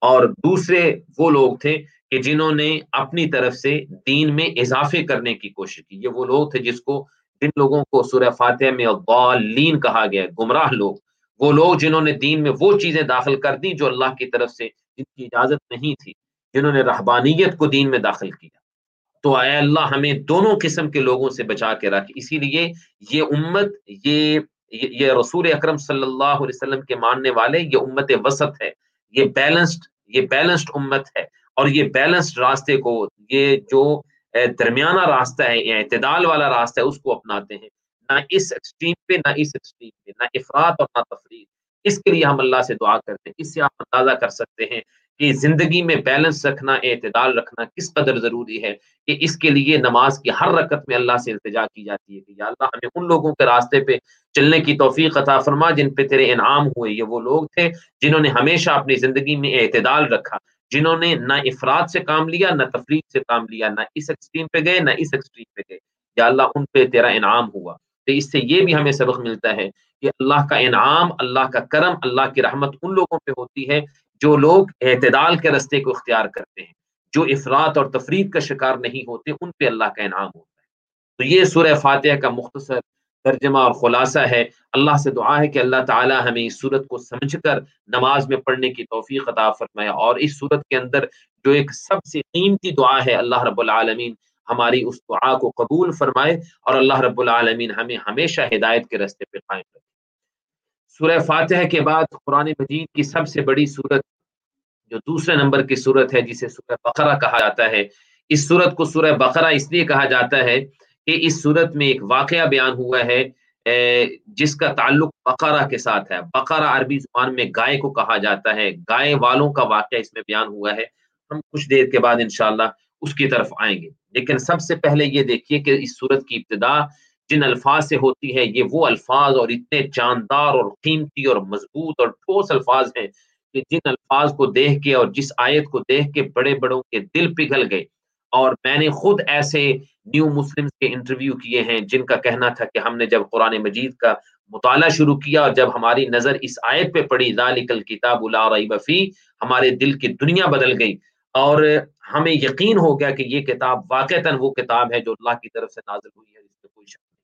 اور دوسرے وہ لوگ تھے کہ جنہوں نے اپنی طرف سے دین میں اضافے کرنے کی کوشش کی۔ یہ وہ لوگ تھے جس کو جن لوگوں کو سورہ فاتح میں الضالین کہا گیا گمراہ لوگ۔ وہ لوگ جنہوں نے دین میں وہ چیزیں داخل کر دی جو اللہ کی طرف سے جن کی اجازت نہیں تھی، جنہوں نے رہبانیت کو دین میں داخل کیا۔ تو اے اللہ، ہمیں دونوں قسم کے لوگوں سے بچا کے رکھ۔ اسی لیے یہ امت، یہ یہ رسول اکرم صلی اللہ علیہ وسلم کے ماننے والے، یہ امت وسط ہے۔ یہ بیلنسڈ یہ بیلنسڈ امت ہے۔ اور یہ بیلنسڈ راستے کو، یہ جو درمیانہ راستہ ہے، یہ اعتدال والا راستہ ہے، اس کو اپناتے ہیں۔ نہ اس ایکسٹریم پہ، نہ اس ایکسٹریم پہ، نہ افراد اور نہ تفریح اس کے لیے ہم اللہ سے دعا کرتے ہیں۔ اس سے آپ اندازہ کر سکتے ہیں کہ زندگی میں بیلنس رکھنا، اعتدال رکھنا کس قدر ضروری ہے کہ اس کے لیے نماز کی ہر رکت میں اللہ سے التجا کی جاتی ہے کہ یا اللہ ہمیں ان لوگوں کے راستے پہ چلنے کی توفیق عطا فرما جن پہ تیرے انعام ہوئے۔ یہ وہ لوگ تھے جنہوں نے ہمیشہ اپنی زندگی میں اعتدال رکھا۔ جنہوں نے نہ افراد سے کام لیا، نہ تفریح سے کام لیا، نہ اس ایکسٹریم پہ گئے، نہ اس ایکسٹریم پہ گئے۔ یا اللہ ان پہ تیرا انعام ہوا۔ تو اس سے یہ بھی ہمیں سبق ملتا ہے کہ اللہ کا انعام، اللہ کا کرم، اللہ کی رحمت ان لوگوں پہ ہوتی ہے جو لوگ اعتدال کے رستے کو اختیار کرتے ہیں۔ جو افراد اور تفرید کا شکار نہیں ہوتے، ان پہ اللہ کا انعام ہوتا ہے۔ تو یہ سورہ فاتحہ کا مختصر ترجمہ اور خلاصہ ہے۔ اللہ سے دعا ہے کہ اللہ تعالی ہمیں اس صورت کو سمجھ کر نماز میں پڑھنے کی توفیق عطا فرمائے۔ اور اس صورت کے اندر جو ایک سب سے قیمتی دعا ہے، اللہ رب العالمین ہماری اس دعا کو قبول فرمائے اور اللہ رب العالمین ہمیں ہمیشہ ہدایت کے رستے پہ قائم رکھے۔ سورہ فاتحہ کے بعد قرآن مجید کی سب سے بڑی صورت، جو دوسرے نمبر کی صورت ہے، جسے سورہ بقرہ کہا جاتا ہے۔ اس صورت کو سورہ بقرہ اس لیے کہا جاتا ہے کہ اس صورت میں ایک واقعہ بیان ہوا ہے جس کا تعلق بقرہ کے ساتھ ہے۔ بقرہ عربی زبان میں گائے کو کہا جاتا ہے۔ گائے والوں کا واقعہ اس میں بیان ہوا ہے۔ ہم کچھ دیر کے بعد انشاءاللہ اس کی طرف آئیں گے۔ لیکن سب سے پہلے یہ دیکھیے کہ اس صورت کی ابتدا جن الفاظ سے ہوتی ہے، یہ وہ الفاظ اور اتنے جاندار اور قیمتی اور مضبوط اور ٹھوس الفاظ ہیں کہ جن الفاظ کو دیکھ کے اور جس آیت کو دیکھ کے بڑے بڑوں کے دل پگھل گئے۔ اور میں نے خود ایسے نیو مسلم کے انٹرویو کیے ہیں جن کا کہنا تھا کہ ہم نے جب قرآن مجید کا مطالعہ شروع کیا اور جب ہماری نظر اس آیت پہ پڑی، ذالک الکتاب لا ریب فی ہمارے دل کی دنیا بدل گئی۔ اور ہمیں یقین ہو گیا کہ یہ کتاب واقعتاً وہ کتاب ہے جو اللہ کی طرف سے نازل ہوئی ہے اس میں کوئی شک نہیں۔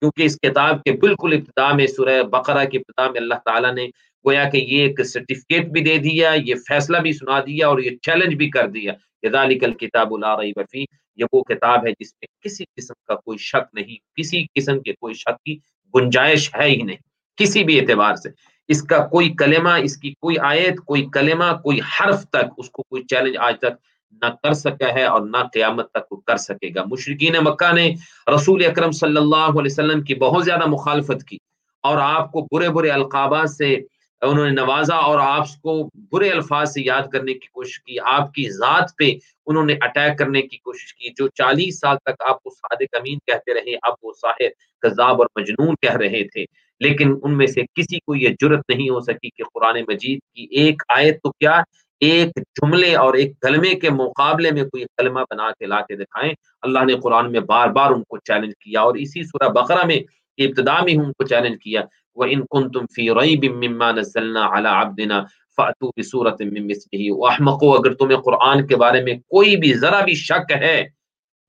کیونکہ اس کتاب کے بالکل ابتدا میں سورہ بقرہ کی ابتدا میں اللہ تعالیٰ نے گویا کہ یہ ایک سرٹیفکیٹ بھی دے دیا، یہ فیصلہ بھی سنا دیا اور یہ چیلنج بھی کر دیا کہ کل کتاب الفی یہ وہ کتاب ہے جس میں کسی قسم کا کوئی شک نہیں، کسی قسم کے کوئی شک کی گنجائش ہے ہی نہیں، کسی بھی اعتبار سے۔ اس کا کوئی کلمہ، اس کی کوئی آیت، کوئی کلمہ، کوئی حرف تک اس کو کوئی چیلنج آج تک نہ کر سکا ہے اور نہ قیامت تک وہ کر سکے گا۔ مشرقین مکہ نے رسول اکرم صلی اللہ علیہ وسلم کی بہت زیادہ مخالفت کی اور آپ کو برے برے القابات سے انہوں نے نوازا اور آپ کو برے الفاظ سے یاد کرنے کی کوشش کی، آپ کی ذات پہ انہوں نے اٹیک کرنے کی کوشش کی، جو چالیس سال تک آپ کو صادق امین کہتے رہے، اب وہ ساحر کذاب اور مجنون کہہ رہے تھے۔ لیکن ان میں سے کسی کو یہ جرت نہیں ہو سکی کہ قرآن مجید کی ایک آیت تو کیا ایک جملے اور ایک کلمے کے مقابلے میں کوئی کلمہ بنا کے لا کے دکھائیں۔ اللہ نے قرآن میں بار بار ان کو چیلنج کیا اور اسی سورہ بقرہ میں ابتدا میں ان کو چیلنج کیا۔ وَإِن كُنتُم فِي رَيْبٍ مِّمَّا نَزَّلْنَا عَلَى عَبْدِنَا فَأْتُوا بِسُورَةٍ مِّن مِثْلِهِ وَأَحْمَقُوا اگر تمہیں قرآن کے بارے میں کوئی بھی ذرا بھی شک ہے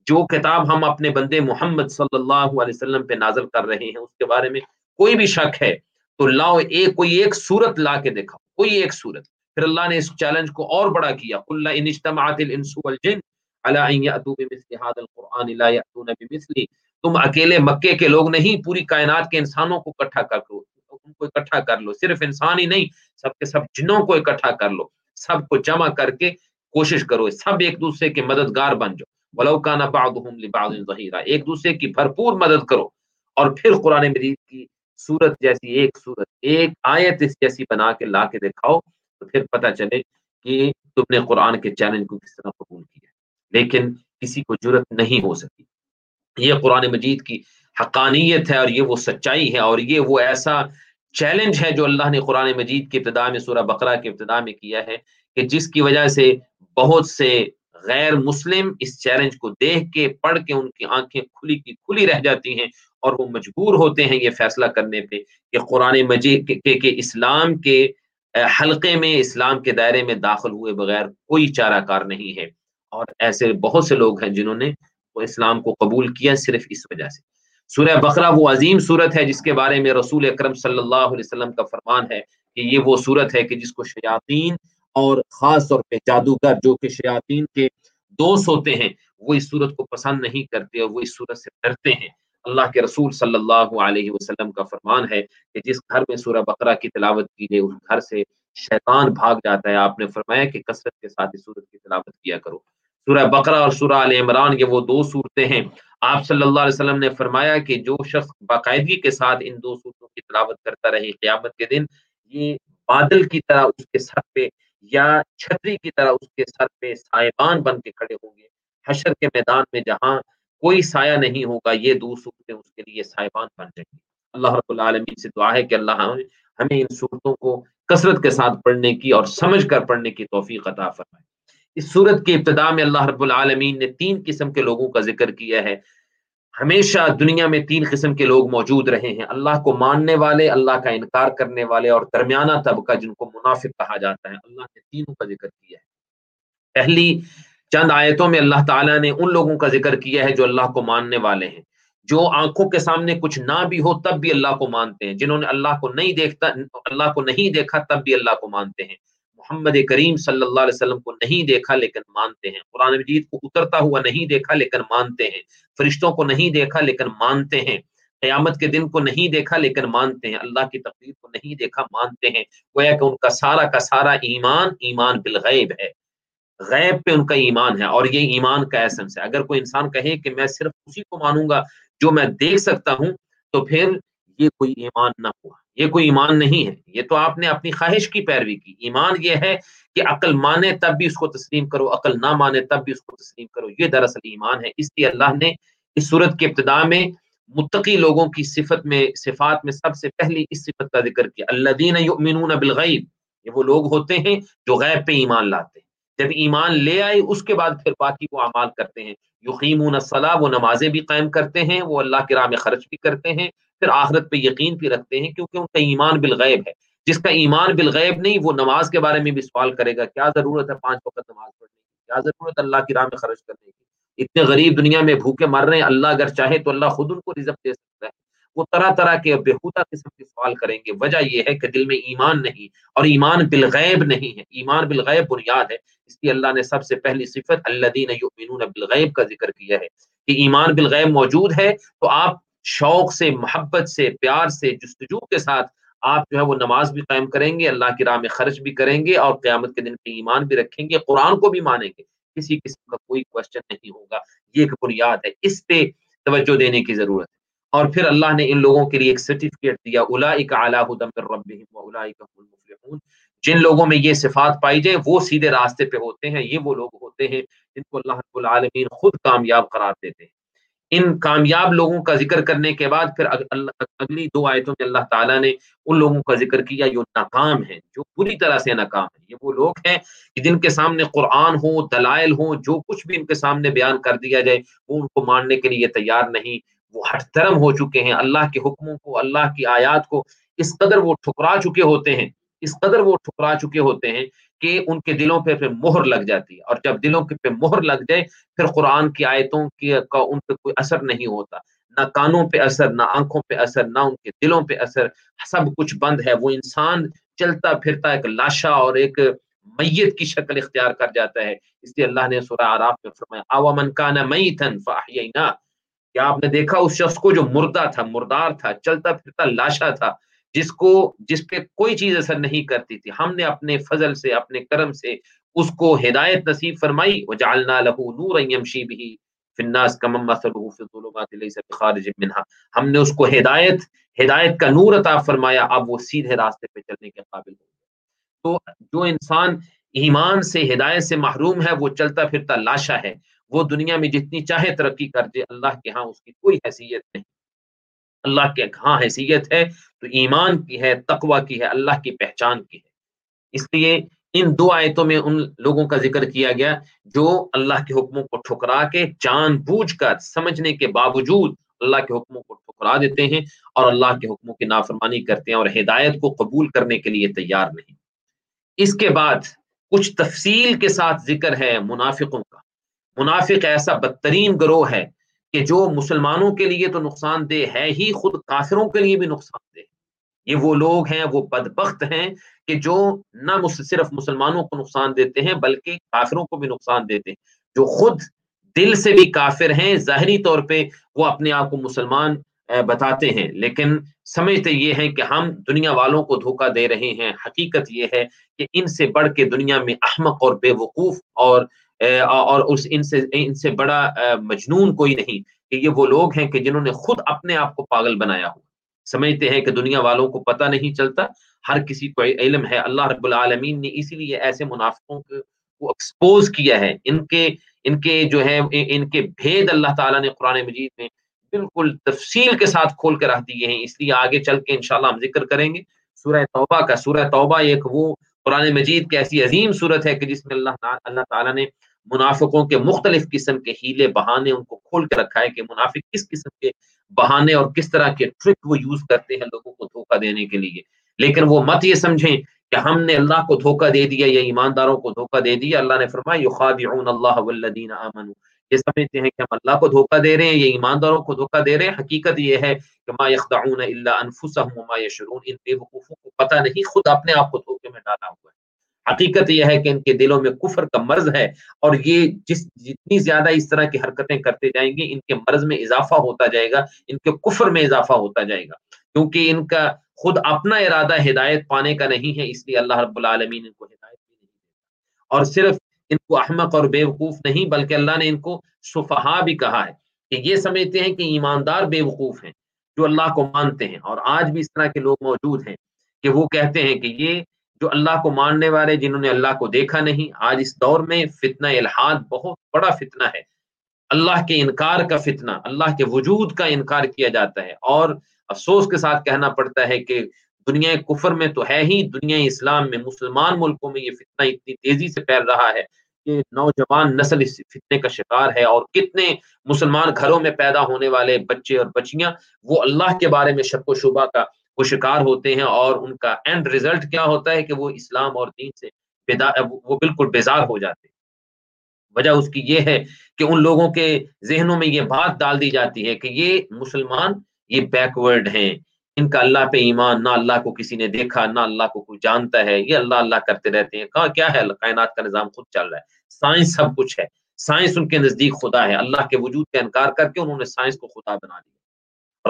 جو کتاب ہم اپنے بندے محمد صلی اللہ علیہ وسلم پہ نازل کر رہے ہیں اس کے بارے میں کوئی بھی شک ہے تو لاؤ ایک کوئی ایک صورت لا کے دکھاؤ، کوئی ایک صورت پھر اللہ نے اس چیلنج کو اور بڑا کیا۔ قل ان اجتمعت الانس والجن على ان ياتوا بمثل هذا القران لا ياتون بمثله تم اکیلے مکے کے لوگ نہیں، پوری کائنات کے انسانوں کو اکٹھا کر لو۔ ان کو اکٹھا کر لو۔ صرف انسان ہی نہیں، سب کے سب جنوں کو اکٹھا کر لو۔ سب کو جمع کر کے کوشش کرو۔ سب ایک دوسرے کے مددگار بن جاؤ۔ ولو بعضهم لبعض ظهيرا ایک دوسرے کی بھرپور مدد کرو۔ اور پھر قرآن مجید کی صورت جیسی ایک صورت ایک آیت اس جیسی بنا کے لا کے دکھاؤ تو پھر پتہ چلے کہ تم نے قرآن کے چیلنج کو کس طرح قبول کیا۔ لیکن کسی کو جرت نہیں ہو سکی۔ یہ قرآن مجید کی حقانیت ہے اور یہ وہ سچائی ہے اور یہ وہ ایسا چیلنج ہے جو اللہ نے قرآن مجید کی ابتدا میں سورہ بقرہ کی ابتدا میں کیا ہے کہ جس کی وجہ سے بہت سے غیر مسلم اس چیلنج کو دیکھ کے پڑھ کے ان کی آنکھیں کھلی کی کھلی رہ جاتی ہیں اور وہ مجبور ہوتے ہیں یہ فیصلہ کرنے پہ کہ قرآن مجید کے, کہ اسلام کے حلقے میں اسلام کے دائرے میں داخل ہوئے بغیر کوئی چارہ کار نہیں ہے اور ایسے بہت سے لوگ ہیں جنہوں نے اسلام کو قبول کیا صرف اس وجہ سے۔ سورہ بقرہ وہ عظیم صورت ہے جس کے بارے میں رسول اکرم صلی اللہ علیہ وسلم کا فرمان ہے کہ یہ وہ صورت ہے کہ جس کو شیاطین اور خاص طور پہ جادوگر جو کہ شیاطین کے دوست ہوتے ہیں، وہ اس صورت کو پسند نہیں کرتے اور وہ اس صورت سے ڈرتے ہیں۔ اللہ کے رسول صلی اللہ علیہ وسلم کا فرمان ہے کہ جس گھر میں سورہ بقرہ کی تلاوت کی جائے اس گھر سے شیطان بھاگ جاتا ہے۔ آپ نے فرمایا کہ کثرت کے ساتھ اس صورت کی تلاوت کیا کرو۔ سورہ بقرہ اور سورہ عال عمران یہ وہ دو صورتیں ہیں۔ آپ صلی اللہ علیہ وسلم نے فرمایا کہ جو شخص باقاعدگی کے ساتھ ان دو صورتوں کی تلاوت کرتا رہے قیامت کے دن، یہ بادل کی طرح اس کے سر پہ یا چھتری کی طرح اس کے سر پہ سائبان بن کے کھڑے ہوں گے۔ حشر کے میدان میں جہاں کوئی سایہ نہیں ہوگا، یہ دو صورتیں اس کے لیے سائبان بن جائیں گی۔ اللہ رب العالمین سے دعا ہے کہ اللہ ہمیں ان صورتوں کو کثرت کے ساتھ پڑھنے کی اور سمجھ کر پڑھنے کی توفیق عطا فرمائے۔ اس صورت کی ابتدا میں اللہ رب العالمین نے تین قسم کے لوگوں کا ذکر کیا ہے۔ ہمیشہ دنیا میں تین قسم کے لوگ موجود رہے ہیں۔ اللہ کو ماننے والے، اللہ کا انکار کرنے والے اور درمیانہ طبقہ جن کو منافق کہا جاتا ہے۔ اللہ نے تینوں کا ذکر کیا ہے۔ پہلی چند آیتوں میں اللہ تعالیٰ نے ان لوگوں کا ذکر کیا ہے جو اللہ کو ماننے والے ہیں۔ جو آنکھوں کے سامنے کچھ نہ بھی ہو تب بھی اللہ کو مانتے ہیں۔ جنہوں نے اللہ کو نہیں دیکھتا، اللہ کو نہیں دیکھا تب بھی اللہ کو مانتے ہیں۔ محمد کریم صلی اللہ علیہ وسلم کو نہیں دیکھا لیکن مانتے ہیں۔ قرآن مجید کو اترتا ہوا نہیں دیکھا لیکن مانتے ہیں۔ فرشتوں کو نہیں دیکھا لیکن مانتے ہیں۔ قیامت کے دن کو نہیں دیکھا لیکن مانتے ہیں۔ اللہ کی تقریر کو نہیں دیکھا مانتے ہیں۔ گویا کہ ان کا سارا کا سارا ایمان ایمان بالغیب ہے۔ غیب پہ ان کا ایمان ہے اور یہ ایمان کا ایسنس ہے۔ اگر کوئی انسان کہے کہ میں صرف اسی کو مانوں گا جو میں دیکھ سکتا ہوں تو پھر یہ کوئی ایمان نہ ہوا۔ یہ کوئی ایمان نہیں ہے۔ یہ تو آپ نے اپنی خواہش کی پیروی کی۔ ایمان یہ ہے کہ عقل مانے تب بھی اس کو تسلیم کرو، عقل نہ مانے تب بھی اس کو تسلیم کرو۔ یہ دراصل ایمان ہے۔ اس لیے اللہ نے اس صورت کے ابتدا میں متقی لوگوں کی صفت میں، صفات میں سب سے پہلی اس صفت کا ذکر کیا۔ اللہ دین بالغیب۔ یہ وہ لوگ ہوتے ہیں جو غیب پہ ایمان لاتے ہیں۔ جب ایمان لے آئے، اس کے بعد پھر باقی وہ اعمال کرتے ہیں۔ یقیمون الصلاح وہ نمازیں بھی قائم کرتے ہیں، وہ اللہ کے راہ میں خرچ بھی کرتے ہیں۔ پھر آخرت پہ یقین بھی رکھتے ہیں کیونکہ ان کا ایمان بالغیب ہے۔ جس کا ایمان بالغیب نہیں، وہ نماز کے بارے میں بھی سوال کرے گا، کیا ضرورت ہے پانچ وقت نماز پڑھنے کی؟ کیا ضرورت اللہ کی راہ میں خرچ کرنے کی؟ اتنے غریب دنیا میں بھوکے مر رہے ہیں، اللہ اگر چاہے تو اللہ خود ان کو رزق دے سکتا ہے۔ وہ طرح طرح کے بےحودہ قسم کے سوال کریں گے۔ وجہ یہ ہے کہ دل میں ایمان نہیں اور ایمان بالغیب نہیں ہے۔ ایمان بالغیب بنیاد ہے۔ اس لیے اللہ نے سب سے پہلی صفت اللہ دین بالغیب کا ذکر کیا ہے کہ ایمان بالغیب موجود ہے تو آپ شوق سے، محبت سے، پیار سے، جستجو کے ساتھ آپ جو ہے وہ نماز بھی قائم کریں گے، اللہ کی راہ میں خرچ بھی کریں گے اور قیامت کے دن پہ ایمان بھی رکھیں گے، قرآن کو بھی مانیں گے۔ کسی قسم کا کوئی کوشچن نہیں ہوگا۔ یہ ایک بنیاد ہے۔ اس پہ توجہ دینے کی ضرورت ہے۔ اور پھر اللہ نے ان لوگوں کے لیے ایک سرٹیفکیٹ دیا جن لوگوں میں یہ صفات پائی جائے وہ سیدھے راستے پہ ہوتے ہیں، یہ وہ لوگ ہوتے ہیں جن کو اللہ رب العالمین خود کامیاب قرار دیتے ہیں۔ ان کامیاب لوگوں کا ذکر کرنے کے بعد پھر اگلی دو آیتوں میں اللہ تعالیٰ نے ان لوگوں کا ذکر کیا جو ناکام ہے جو پوری طرح سے ناکام ہے یہ وہ لوگ ہیں کہ جن کے سامنے قرآن ہو، دلائل ہو جو کچھ بھی ان کے سامنے بیان کر دیا جائے، وہ ان کو ماننے کے لیے تیار نہیں۔ وہ ہٹ درم ہو چکے ہیں۔ اللہ کے حکموں کو، اللہ کی آیات کو اس قدر وہ ٹھکرا چکے ہوتے ہیں۔ اس قدر وہ ٹھکرا چکے ہوتے ہیں کہ ان کے دلوں پہ پھر مہر لگ جاتی ہے اور جب دلوں پہ مہر لگ جائے، پھر قرآن کی آیتوں کی کا ان پہ کوئی اثر نہیں ہوتا۔ نہ کانوں پہ اثر، نہ آنکھوں پہ اثر، نہ ان کے دلوں پہ اثر، سب کچھ بند ہے۔ وہ انسان چلتا پھرتا ایک لاشا اور ایک میت کی شکل اختیار کر جاتا ہے۔ اس لیے اللہ نے سورہ عراف میں فرمایا آوا من کانا میتن فاحیینا کیا آپ نے دیکھا اس شخص کو جو مردہ تھا، مردار تھا، چلتا پھرتا لاشا تھا؟ جس کو، جس پہ کوئی چیز اثر نہیں کرتی تھی۔ ہم نے اپنے فضل سے، اپنے کرم سے اس کو ہدایت نصیب فرمائی۔ وجعلنا له نورا يمشي به في الناس كما مثله في الظلمات ليس بخارج منها۔ ہم نے اس کو ہدایت ہدایت کا نور عطا فرمایا۔ اب وہ سیدھے راستے پہ چلنے کے قابل ہو گیا۔ تو جو انسان ایمان سے، ہدایت سے محروم ہے، وہ چلتا پھرتا لاشا ہے۔ وہ دنیا میں جتنی چاہے ترقی کر دے، اللہ کے ہاں اس کی کوئی حیثیت نہیں۔ اللہ کے ہاں حیثیت ہے، تو ایمان کی ہے، تقوی کی ہے، اللہ کی پہچان کی ہے۔ اس لیے ان دو آیتوں میں ان لوگوں کا ذکر کیا گیا جو اللہ کے حکموں کو ٹھکرا کے جان بوجھ کر سمجھنے کے باوجود اللہ کے حکموں کو ٹھکرا دیتے ہیں اور اللہ کے حکموں کی نافرمانی کرتے ہیں اور ہدایت کو قبول کرنے کے لیے تیار نہیں۔ اس کے بعد کچھ تفصیل کے ساتھ ذکر ہے منافقوں کا۔ منافق ایسا بدترین گروہ ہے کہ جو مسلمانوں کے لیے تو نقصان دہ ہے ہی، خود کافروں کے لیے بھی نقصان دہ۔ یہ وہ لوگ ہیں، وہ بدبخت ہیں کہ جو نہ صرف مسلمانوں کو نقصان دیتے ہیں، بلکہ کافروں کو بھی نقصان دیتے ہیں۔ جو خود دل سے بھی کافر ہیں، ظاہری طور پہ وہ اپنے آپ کو مسلمان بتاتے ہیں۔ لیکن سمجھتے یہ ہیں کہ ہم دنیا والوں کو دھوکہ دے رہے ہیں۔ حقیقت یہ ہے کہ ان سے بڑھ کے دنیا میں احمق اور بے وقوف اور اور اس ان سے ان سے بڑا مجنون کوئی نہیں کہ یہ وہ لوگ ہیں کہ جنہوں نے خود اپنے آپ کو پاگل بنایا ہو سمجھتے ہیں کہ دنیا والوں کو پتہ نہیں چلتا، ہر کسی کو علم ہے۔ اللہ رب العالمین نے اسی لیے ایسے منافقوں کو ایکسپوز کیا ہے۔ ان کے ان کے جو ہے ان کے بھید اللہ تعالیٰ نے قرآن مجید میں بالکل تفصیل کے ساتھ کھول کے رکھ دیے ہیں۔ اس لیے آگے چل کے انشاءاللہ ہم ذکر کریں گے۔ سورہ توبہ کا، سورہ توبہ ایک وہ قرآن مجید کی ایسی عظیم صورت ہے کہ جس میں اللہ اللہ تعالیٰ نے منافقوں کے مختلف قسم کے ہیلے بہانے ان کو کھول کے رکھا ہے کہ منافق کس قسم کے بہانے اور کس طرح کے ٹرک وہ یوز کرتے ہیں لوگوں کو دھوکہ دینے کے لیے۔ لیکن وہ مت یہ سمجھیں کہ ہم نے اللہ کو دھوکہ دے دیا یا ایمانداروں کو دھوکہ دے دیا۔ اللہ نے فرمایا، یخادعون اللہ والذین آمنوا۔ یہ سمجھتے ہیں کہ ہم اللہ کو دھوکہ دے رہے ہیں، یہ ایمانداروں کو دھوکہ دے رہے ہیں۔ حقیقت یہ ہے کہ ما یخدعون الا انفسهم وما یشعرون، ان بے وقوفوں کو پتہ نہیں، خود اپنے آپ کو دھوکے میں ڈالا ہوا ہے۔ حقیقت یہ ہے کہ ان کے دلوں میں کفر کا مرض ہے اور یہ جس، جتنی زیادہ اس طرح کی حرکتیں کرتے جائیں گے، ان کے مرض میں اضافہ ہوتا جائے گا، ان کے کفر میں اضافہ ہوتا جائے گا۔ کیونکہ ان کا خود اپنا ارادہ ہدایت پانے کا نہیں ہے، اس لیے اللہ رب العالمین ان کو ہدایت بھی نہیں دیتا۔ اور صرف ان کو احمق اور بے وقوف نہیں، بلکہ اللہ نے ان کو صفحا بھی کہا ہے کہ یہ سمجھتے ہیں کہ ایماندار بے وقوف ہیں، جو اللہ کو مانتے ہیں۔ اور آج بھی اس طرح کے لوگ موجود ہیں کہ وہ کہتے ہیں کہ یہ جو اللہ کو ماننے والے جنہوں نے اللہ کو دیکھا نہیں، آج اس دور میں فتنہ الحاد بہت بڑا فتنہ ہے۔ اللہ کے انکار کا فتنہ، اللہ کے وجود کا انکار کیا جاتا ہے۔ اور افسوس کے ساتھ کہنا پڑتا ہے کہ دنیا کفر میں تو ہے ہی، دنیا اسلام میں مسلمان ملکوں میں یہ فتنہ اتنی تیزی سے پھیل رہا ہے کہ نوجوان نسل اس فتنے کا شکار ہے اور کتنے مسلمان گھروں میں پیدا ہونے والے بچے اور بچیاں وہ اللہ کے بارے میں شک و شبہ کا وہ شکار ہوتے ہیں اور ان کا اینڈ ریزلٹ کیا ہوتا ہے کہ وہ اسلام اور دین سے وہ بالکل بیزار ہو جاتے ہیں۔ وجہ اس کی یہ ہے کہ ان لوگوں کے ذہنوں میں یہ بات ڈال دی جاتی ہے کہ یہ مسلمان یہ بیکورڈ ہیں۔ ان کا اللہ پہ ایمان، نہ اللہ کو کسی نے دیکھا، نہ اللہ کو کوئی جانتا ہے، یہ اللہ اللہ کرتے رہتے ہیں۔ کہاں کیا ہے؟ کائنات کا نظام خود چل رہا ہے۔ سائنس سب کچھ ہے۔ سائنس ان کے نزدیک خدا ہے۔ اللہ کے وجود کا انکار کر کے انہوں نے سائنس کو خدا بنا دیا۔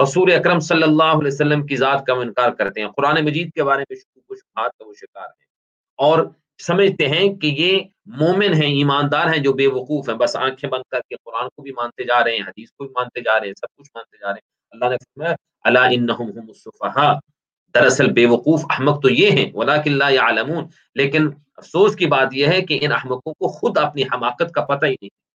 رسول اکرم صلی اللہ علیہ وسلم کی ذات کا وہ انکار کرتے ہیں۔ قرآن مجید کے بارے میں کچھ کا وہ شکار ہیں۔ اور سمجھتے ہیں کہ یہ مومن ہیں، ایماندار ہیں جو بے وقوف ہیں۔ بس آنکھیں بند کر کے قرآن کو بھی مانتے جا رہے ہیں، حدیث کو بھی مانتے جا رہے ہیں، سب کچھ مانتے جا رہے ہیں۔ اللہ نے فرمایا اللہ انہم دراصل بے وقوف احمق تو یہ ہیں، ولیکن لا یعلمون۔ لیکن افسوس کی بات یہ ہے کہ ان احمقوں کو خود اپنی حماقت کا پتہ ہی نہیں۔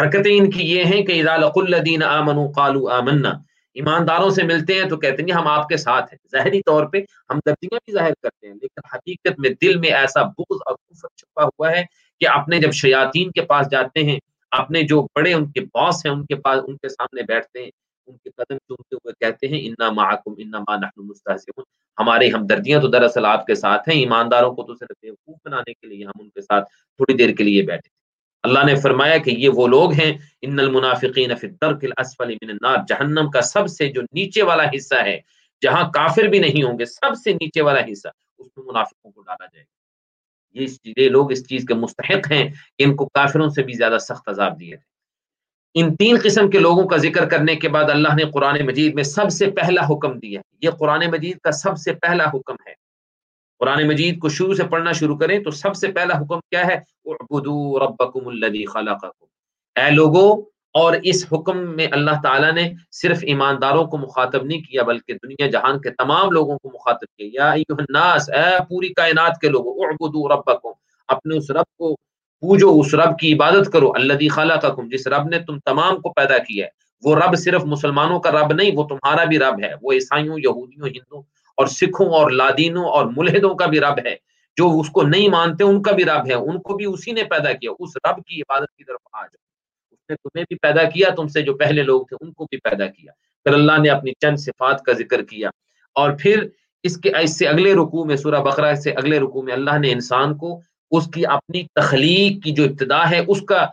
حرکتیں ان کی یہ ہیں کہ اذا لقوا الذین آمنوا قالوا آمنا۔ ایمانداروں سے ملتے ہیں تو کہتے ہیں ہم آپ کے ساتھ ہیں۔ ظاہری طور پہ ہم دردیاں بھی ظاہر کرتے ہیں، لیکن حقیقت میں دل میں ایسا بغض اور کفر چھپا ہوا ہے کہ اپنے جب شیاطین کے پاس جاتے ہیں، اپنے جو بڑے ان کے باس ہیں، ان کے پاس، ان کے سامنے بیٹھتے ہیں۔ ان کے قدم چومتے ہوئے کہتے ہیں، انا معکم انا ما نحن مستہزئون ہمارے ہمدردیاں تو دراصل آپ کے ساتھ ہیں، ایمانداروں کو تو صرف بیوقوف بنانے کے لیے ہم ان کے ساتھ تھوڑی دیر کے لیے بیٹھے اللہ نے فرمایا کہ یہ وہ لوگ ہیں، ان المنافقین فی الدرک الاسفل من النار۔ جہنم کا سب سے جو نیچے والا حصہ ہے، جہاں کافر بھی نہیں ہوں گے، سب سے نیچے والا حصہ، اس میں منافقوں کو ڈالا جائے گا۔ یہ یہ لوگ اس چیز کے مستحق ہیں کہ ان کو کافروں سے بھی زیادہ سخت عذاب دیے تھے ان تین قسم کے لوگوں کا ذکر کرنے کے بعد اللہ نے قرآن مجید میں سب سے پہلا حکم دیا یہ قرآن مجید کا سب سے پہلا حکم ہے۔ قرآن مجید کو شروع سے پڑھنا شروع کریں تو سب سے پہلا حکم کیا ہے؟ ربکم خلقکم۔ اے لوگو، اور اس حکم میں اللہ تعالیٰ نے صرف ایمانداروں کو مخاطب نہیں کیا، بلکہ دنیا جہان کے تمام لوگوں کو مخاطب کیا۔ یا ایوہ الناس، اے پوری کائنات کے لوگوں اعبدوا ربکم۔ اپنے اس رب کو پوجو اس رب کی عبادت کرو اللہ دی الذی خلقکم، جس رب نے تم تمام کو پیدا کیا ہے۔ وہ رب صرف مسلمانوں کا رب نہیں، وہ تمہارا بھی رب ہے۔ وہ عیسائیوں، یہودیوں، ہندوؤں اور سکھوں اور لادینوں اور ملحدوں کا بھی رب ہے۔ جو اس کو نہیں مانتے، ان کا بھی رب ہے۔ ان کو بھی اسی نے پیدا کیا۔ اس رب کی عبادت کی طرف آ جاؤ۔ اس نے تمہیں بھی پیدا کیا، تم سے جو پہلے لوگ تھے، ان کو بھی پیدا کیا۔ پھر اللہ نے اپنی چند صفات کا ذکر کیا۔ اور پھر اس کے اس سے اگلے رکوع میں، سورہ بقرہ سے اگلے رکوع میں اللہ نے انسان کو اس کی اپنی تخلیق کی جو ابتدا ہے، اس کا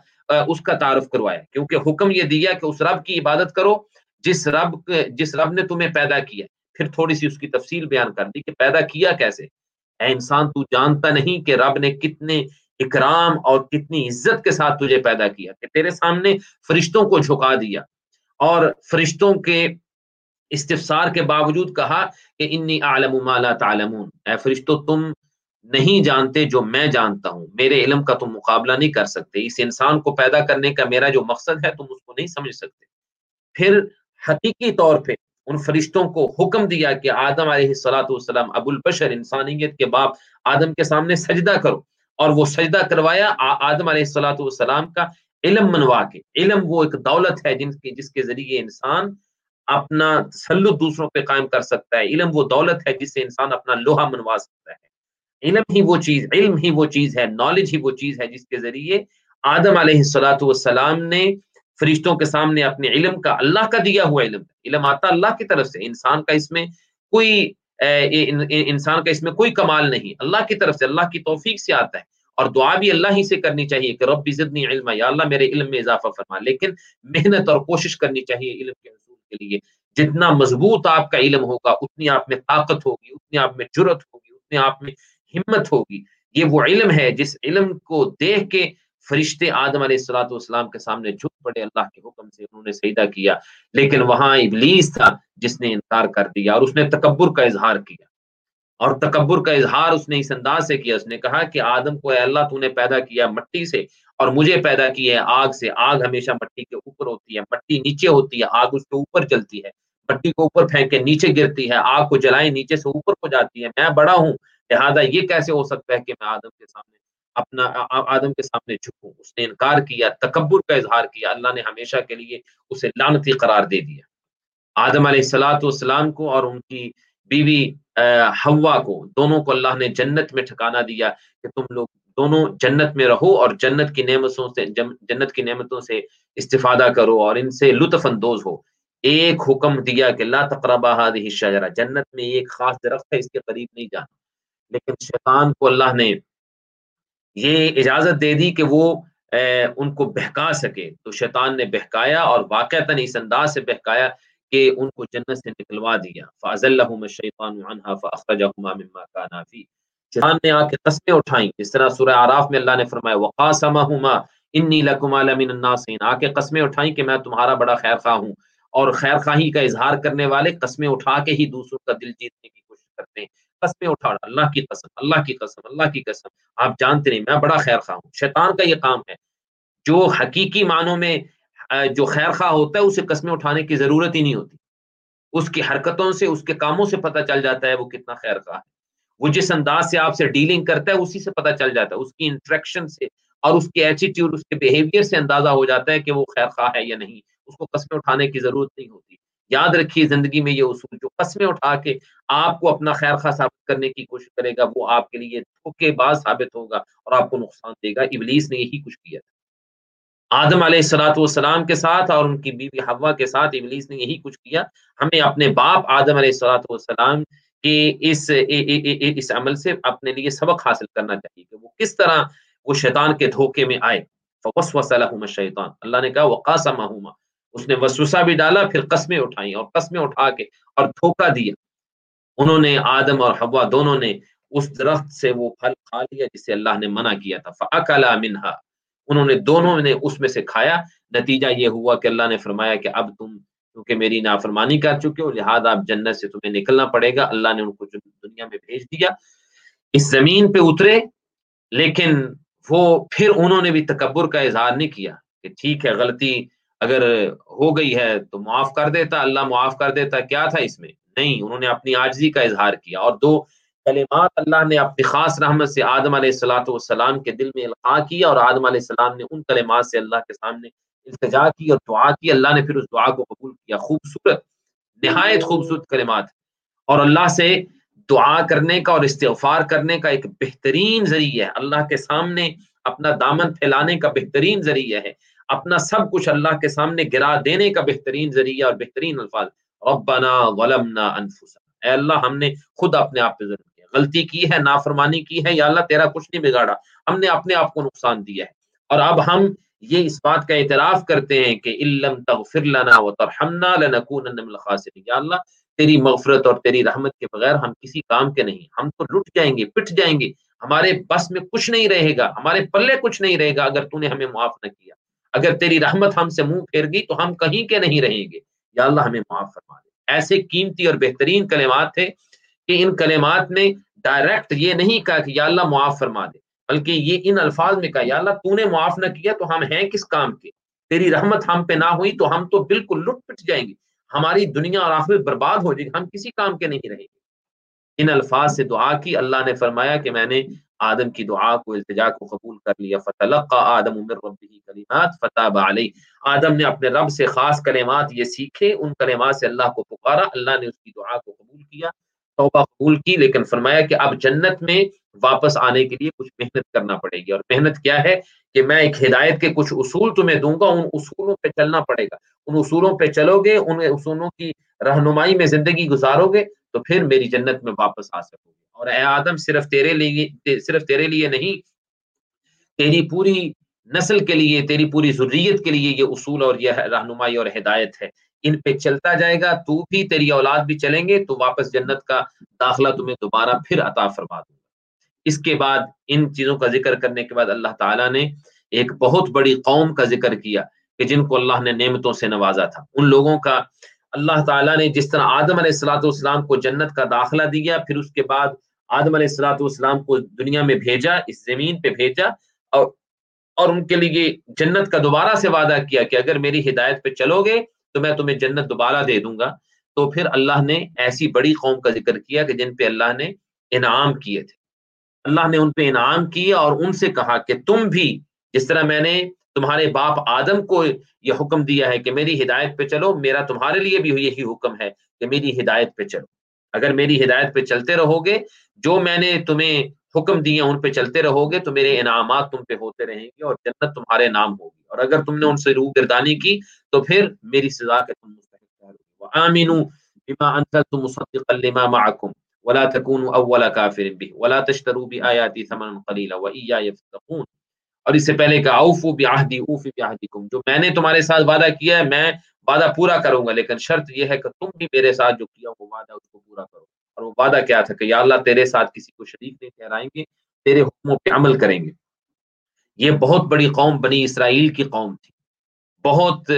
اس کا تعارف کروایا کیونکہ حکم یہ دیا کہ اس رب کی عبادت کرو، جس رب جس رب نے تمہیں پیدا کیا پھر تھوڑی سی اس کی تفصیل بیان کر دی کہ پیدا کیا کیسے؟ اے انسان، تو جانتا نہیں کہ رب نے کتنے اکرام اور کتنی عزت کے ساتھ تجھے پیدا کیا، کہ تیرے سامنے فرشتوں کو جھکا دیا۔ اور فرشتوں کے استفسار کے باوجود کہا کہ انی عالم ما لا تعلمون۔ اے فرشتوں تم نہیں جانتے جو میں جانتا ہوں۔ میرے علم کا تم مقابلہ نہیں کر سکتے۔ اس انسان کو پیدا کرنے کا میرا جو مقصد ہے، تم اس کو نہیں سمجھ سکتے۔ پھر حقیقی طور پہ ان فرشتوں کو حکم دیا کہ آدم علیہ السلاۃ والسلام ابو البشر انسانیت کے باپ آدم کے سامنے سجدہ کرو۔ اور وہ سجدہ کروایا آدم علیہ السلاۃ والسلام کا علم منوا کے۔ علم وہ ایک دولت ہے جن کی جس کے ذریعے انسان اپنا تسلط دوسروں پہ قائم کر سکتا ہے۔ علم وہ دولت ہے جس سے انسان اپنا لوہا منوا سکتا ہے۔ علم ہی وہ چیز، علم ہی وہ چیز ہے نالج ہی وہ چیز ہے جس کے ذریعے آدم علیہ السلاۃ والسلام نے فرشتوں کے سامنے اپنے علم کا، اللہ کا دیا ہوا علم علم آتا اللہ کی طرف سے، انسان کا اس میں کوئی انسان کا اس میں کوئی کمال نہیں۔ اللہ کی طرف سے، اللہ کی توفیق سے آتا ہے۔ اور دعا بھی اللہ ہی سے کرنی چاہیے کہ رب زدنی علم یا اللہ میرے علم میں اضافہ فرما۔ لیکن محنت اور کوشش کرنی چاہیے علم کے حصول کے لیے۔ جتنا مضبوط آپ کا علم ہوگا، اتنی آپ میں طاقت ہوگی، اتنی آپ میں جرت ہوگی، اتنی آپ میں ہمت ہوگی۔ یہ وہ علم ہے جس علم کو دیکھ کے فرشتے آدم علیہ السلاۃ والسلام کے سامنے جھک پڑے، اللہ کے حکم سے انہوں نے سیدہ کیا۔ لیکن وہاں ابلیس تھا جس نے انکار کر دیا اور اس نے تکبر کا اظہار کیا۔ اور تکبر کا اظہار اس نے اس انداز سے کیا، اس نے کہا کہ آدم کو اے اللہ تو نے پیدا کیا مٹی سے اور مجھے پیدا کیا ہے آگ سے۔ آگ ہمیشہ مٹی کے اوپر ہوتی ہے، مٹی نیچے ہوتی ہے، آگ اس کے اوپر چلتی ہے۔ مٹی کو اوپر پھینک کے نیچے گرتی ہے، آگ کو جلائیں، نیچے سے اوپر کو جاتی ہے۔ میں بڑا ہوں لہٰذا یہ کیسے ہو سکتا ہے کہ میں آدم کے سامنے اپنا آدم کے سامنے جھکوں؟ اس نے انکار کیا، تکبر کا اظہار کیا، اللہ نے ہمیشہ کے لیے اسے لانتی قرار دے دیا۔ آدم علیہ السلاۃ والسلام کو اور ان کی بیوی ہوا کو، دونوں کو اللہ نے جنت میں ٹھکانا دیا کہ تم لوگ دونوں جنت میں رہو اور جنت کی نعمتوں سے جنت کی نعمتوں سے استفادہ کرو اور ان سے لطف اندوز ہو۔ ایک حکم دیا کہ لا تقربا هذه جنت میں ایک خاص درخت ہے، اس کے قریب نہیں جانا۔ لیکن شیطان کو اللہ نے یہ اجازت دے دی کہ وہ ان کو بہکا سکے۔ تو شیطان نے بہکایا اور واقعتا اس انداز سے بہکایا کہ ان کو جنت سے نکلوا دیا۔ فاضل الشیطان عنها شیطان نے آ کے قسمیں اٹھائیں۔ جس طرح سورہ آراف میں اللہ نے فرمایا، وقاسمهما انی لکما لمن الناصین آ کے قسمیں اٹھائیں کہ میں تمہارا بڑا خیر خواہ ہوں۔ اور خیر خواہی کا اظہار کرنے والے قسمیں اٹھا کے ہی دوسروں کا دل جیتنے کی کوشش کرتے ہیں۔ قسمیں اٹھا اللہ کی قسم، اللہ کی قسم، اللہ کی قسم۔ آپ جانتے نہیں، میں بڑا خیر خواہ ہوں۔ شیطان کا یہ کام ہے۔ جو حقیقی معنوں میں جو خیر خواہ ہوتا ہے، اسے قسمیں اٹھانے کی ضرورت ہی نہیں ہوتی۔ اس کی حرکتوں سے، اس کے کاموں سے پتہ چل جاتا ہے وہ کتنا خیر خواہ ہے۔ وہ جس انداز سے آپ سے ڈیلنگ کرتا ہے، اسی سے پتہ چل جاتا ہے۔ اس کی انٹریکشن سے اور اس کے ایٹیٹیوڈ اس کے بیہیویئر سے اندازہ ہو جاتا ہے کہ وہ خیر خواہ ہے یا نہیں۔ اس کو قسمیں اٹھانے کی ضرورت نہیں ہوتی۔ یاد رکھیے زندگی میں یہ اصول جو قسمیں اٹھا کے آپ کو اپنا خیر خواہ ثابت کرنے کی کوشش کرے گا، وہ آپ کے لیے دھوکے باز ثابت ہوگا اور آپ کو نقصان دے گا۔ ابلیس نے یہی کچھ کیا تھا۔ آدم علیہ السلاۃ والسلام کے ساتھ اور ان کی بیوی ہوا کے ساتھ ابلیس نے یہی کچھ کیا۔ ہمیں اپنے باپ آدم علیہ السلاۃ والسلام کے اس اس عمل سے اپنے لیے سبق حاصل کرنا چاہیے کہ وہ کس طرح وہ شیطان کے دھوکے میں آئے۔ شیطان اللہ نے کہا وہ قاسم اس نے وسوسہ بھی ڈالا، پھر قسمیں اٹھائی اور قسمیں اٹھا کے اور دھوکہ دیا۔ انہوں نے آدم اور حوا دونوں نے اس درخت سے وہ پھل کھا لیا جسے اللہ نے منع کیا تھا۔ فَأَكَلَا مِنْهَا انہوں نے دونوں نے اس میں سے کھایا۔ نتیجہ یہ ہوا کہ اللہ نے فرمایا کہ اب تم، کیونکہ میری نافرمانی کر چکے ہو، لہٰذا اب جنت سے تمہیں نکلنا پڑے گا۔ اللہ نے ان کو دنیا میں بھیج دیا، اس زمین پہ اترے۔ لیکن وہ، پھر انہوں نے بھی تکبر کا اظہار نہیں کیا کہ ٹھیک ہے، غلطی اگر ہو گئی ہے تو معاف کر دیتا، اللہ معاف کر دیتا، کیا تھا اس میں؟ نہیں، انہوں نے اپنی آجزی کا اظہار کیا۔ اور دو، کلمات اللہ نے اپنی خاص رحمت سے آدم علیہ السلاۃ والسلام کے دل میں القاع کیا اور آدم علیہ السلام نے ان کلمات سے اللہ کے سامنے التجا کی اور دعا کی۔ اللہ نے پھر اس دعا کو قبول کیا۔ خوبصورت، نہایت خوبصورت کلمات۔ اور اللہ سے دعا کرنے کا اور استغفار کرنے کا ایک بہترین ذریعہ ہے۔ اللہ کے سامنے اپنا دامن پھیلانے کا بہترین ذریعہ ہے۔ اپنا سب کچھ اللہ کے سامنے گرا دینے کا بہترین ذریعہ اور بہترین الفاظ، ربنا ظلمنا انفسنا۔ اے اللہ، ہم نے خود اپنے آپ پہ ظلم کیا۔ غلطی کی ہے، نافرمانی کی ہے، یا اللہ، تیرا کچھ نہیں بگاڑا۔ ہم نے اپنے آپ کو نقصان دیا ہے۔ اور اب ہم یہ اس بات کا اعتراف کرتے ہیں کہ علم تغفر لنا وترحمنا لنکونن من الخاسرین۔ یا اللہ، تیری مغفرت اور تیری رحمت کے بغیر ہم کسی کام کے نہیں ہم تو لٹ جائیں گے، پٹ جائیں گے۔ ہمارے بس میں کچھ نہیں رہے گا، ہمارے پلے کچھ نہیں رہے گا اگر تو نے ہمیں معاف نہ کیا۔ اگر تیری رحمت ہم سے منہ پھیر گئی تو ہم کہیں کے نہیں رہیں گے۔ یا اللہ ہمیں معاف فرما دے۔ ایسے قیمتی اور بہترین کلمات تھے کہ ان کلمات نے ڈائریکٹ یہ نہیں کہا کہ یا اللہ معاف فرما دے، بلکہ یہ ان الفاظ میں کہا، یا اللہ تو نے معاف نہ کیا تو ہم ہیں کس کام کے؟ تیری رحمت ہم پہ نہ ہوئی تو ہم تو بالکل لٹ پٹ جائیں گے۔ ہماری دنیا اور آخرت برباد ہو جائے گی، ہم کسی کام کے نہیں رہیں گے۔ ان الفاظ سے دعا کی، اللہ نے فرمایا کہ میں نے آدم کی دعا کو، التجا کو قبول کر لیا۔ فتلقى آدم من ربه کلمات فتاب علیہ آدم نے اپنے رب سے خاص کلمات یہ سیکھے، ان کلمات سے اللہ کو پکارا۔ اللہ نے اس کی دعا کو قبول کیا، توبہ قبول کی، لیکن فرمایا کہ اب جنت میں واپس آنے کے لیے کچھ محنت کرنا پڑے گی۔ اور محنت کیا ہے کہ میں ایک ہدایت کے کچھ اصول تمہیں دوں گا، ان اصولوں پہ چلنا پڑے گا۔ ان اصولوں پہ چلو گے، ان اصولوں کی رہنمائی میں زندگی گزارو گے، تو پھر میری جنت میں واپس آ سکو گے۔ اور اے آدم، صرف تیرے لیے صرف تیرے لیے نہیں، تیری پوری نسل کے لیے، تیری پوری ضروریت کے لیے یہ اصول اور یہ رہنمائی اور ہدایت ہے۔ ان پہ چلتا جائے گا، تو بھی تیری اولاد بھی چلیں گے، تو واپس جنت کا داخلہ تمہیں دوبارہ پھر عطا فرما دوں گا۔ اس کے بعد ان چیزوں کا ذکر کرنے کے بعد اللہ تعالیٰ نے ایک بہت بڑی قوم کا ذکر کیا کہ جن کو اللہ نے نعمتوں سے نوازا تھا۔ ان لوگوں کا اللہ تعالیٰ نے جس طرح آدم علیہ السلاۃ والسلام کو جنت کا داخلہ دیا، پھر اس کے بعد آدم علیہ السلاۃ والسلام کو دنیا میں بھیجا، اس زمین پہ بھیجا اور اور ان کے لیے جنت کا دوبارہ سے وعدہ کیا کہ اگر میری ہدایت پہ چلو گے تو میں تمہیں جنت دوبارہ دے دوں گا۔ تو پھر اللہ نے ایسی بڑی قوم کا ذکر کیا کہ جن پہ اللہ نے انعام کیے تھے۔ اللہ نے ان پہ انعام کیا اور ان سے کہا کہ تم بھی جس طرح میں نے تمہارے باپ آدم کو یہ حکم دیا ہے کہ میری ہدایت پہ چلو، میرا تمہارے لیے بھی یہی حکم ہے کہ میری ہدایت پہ چلو۔ اگر میری ہدایت پہ چلتے رہو گے جو میں نے تمہیں حکم دیے ان پہ چلتے رہو گے تو میرے انعامات تم پہ ہوتے رہیں گے اور جنت تمہارے نام ہوگی۔ اور اگر تم نے ان سے روح گردانی کی تو پھر میری سزا کے تم مستحق آمینو بما انزلت مصدقا لما معكم ولا تكونوا اول كافر به ولا تشتروا بآياتي ثمنا قليلا واياي فاتقون۔ اور اس سے پہلے کہ اوف بیاہدی اوف بیاہدی کم جو میں نے تمہارے ساتھ وعدہ کیا ہے، میں وعدہ پورا کروں گا، لیکن شرط یہ ہے کہ تم بھی میرے ساتھ جو کیا وہ وعدہ اس کو پورا کرو۔ اور وہ وعدہ کیا تھا کہ یا اللہ تیرے ساتھ کسی کو شریک نہیں ٹھہرائیں گے، تیرے حکموں پہ عمل کریں گے۔ یہ بہت بڑی قوم بنی اسرائیل کی قوم تھی۔ بہت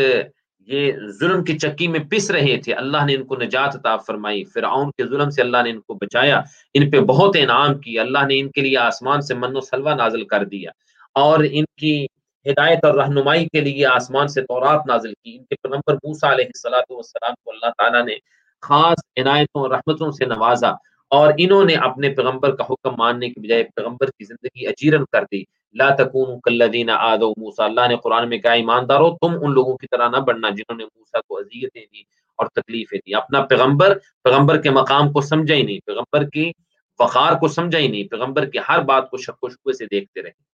یہ ظلم کی چکی میں پس رہے تھے۔ اللہ نے ان کو نجات عطا فرمائی۔ فرعون کے ظلم سے اللہ نے ان کو بچایا۔ ان پہ بہت انعام کیا۔ اللہ نے ان کے لیے آسمان سے من و سلوا نازل کر دیا۔ اور ان کی ہدایت اور رہنمائی کے لیے آسمان سے تورات نازل کی۔ ان کے پیغمبر موسا علیہ السلاۃ والسلام کو اللہ تعالیٰ نے خاص عنایتوں اور رحمتوں سے نوازا اور انہوں نے اپنے پیغمبر کا حکم ماننے کے بجائے پیغمبر کی زندگی اجیرن کر دی۔ لا تکون کلدین آدو موسا اللہ نے قرآن میں کہا ایماندارو، تم ان لوگوں کی طرح نہ بڑھنا جنہوں نے موسا کو اذیتیں دی اور تکلیفیں دی۔ اپنا پیغمبر پیغمبر کے مقام کو سمجھا ہی نہیں، پیغمبر کی وقار کو سمجھا ہی نہیں، پیغمبر کی ہر بات کو شک و شکوے سے دیکھتے رہے۔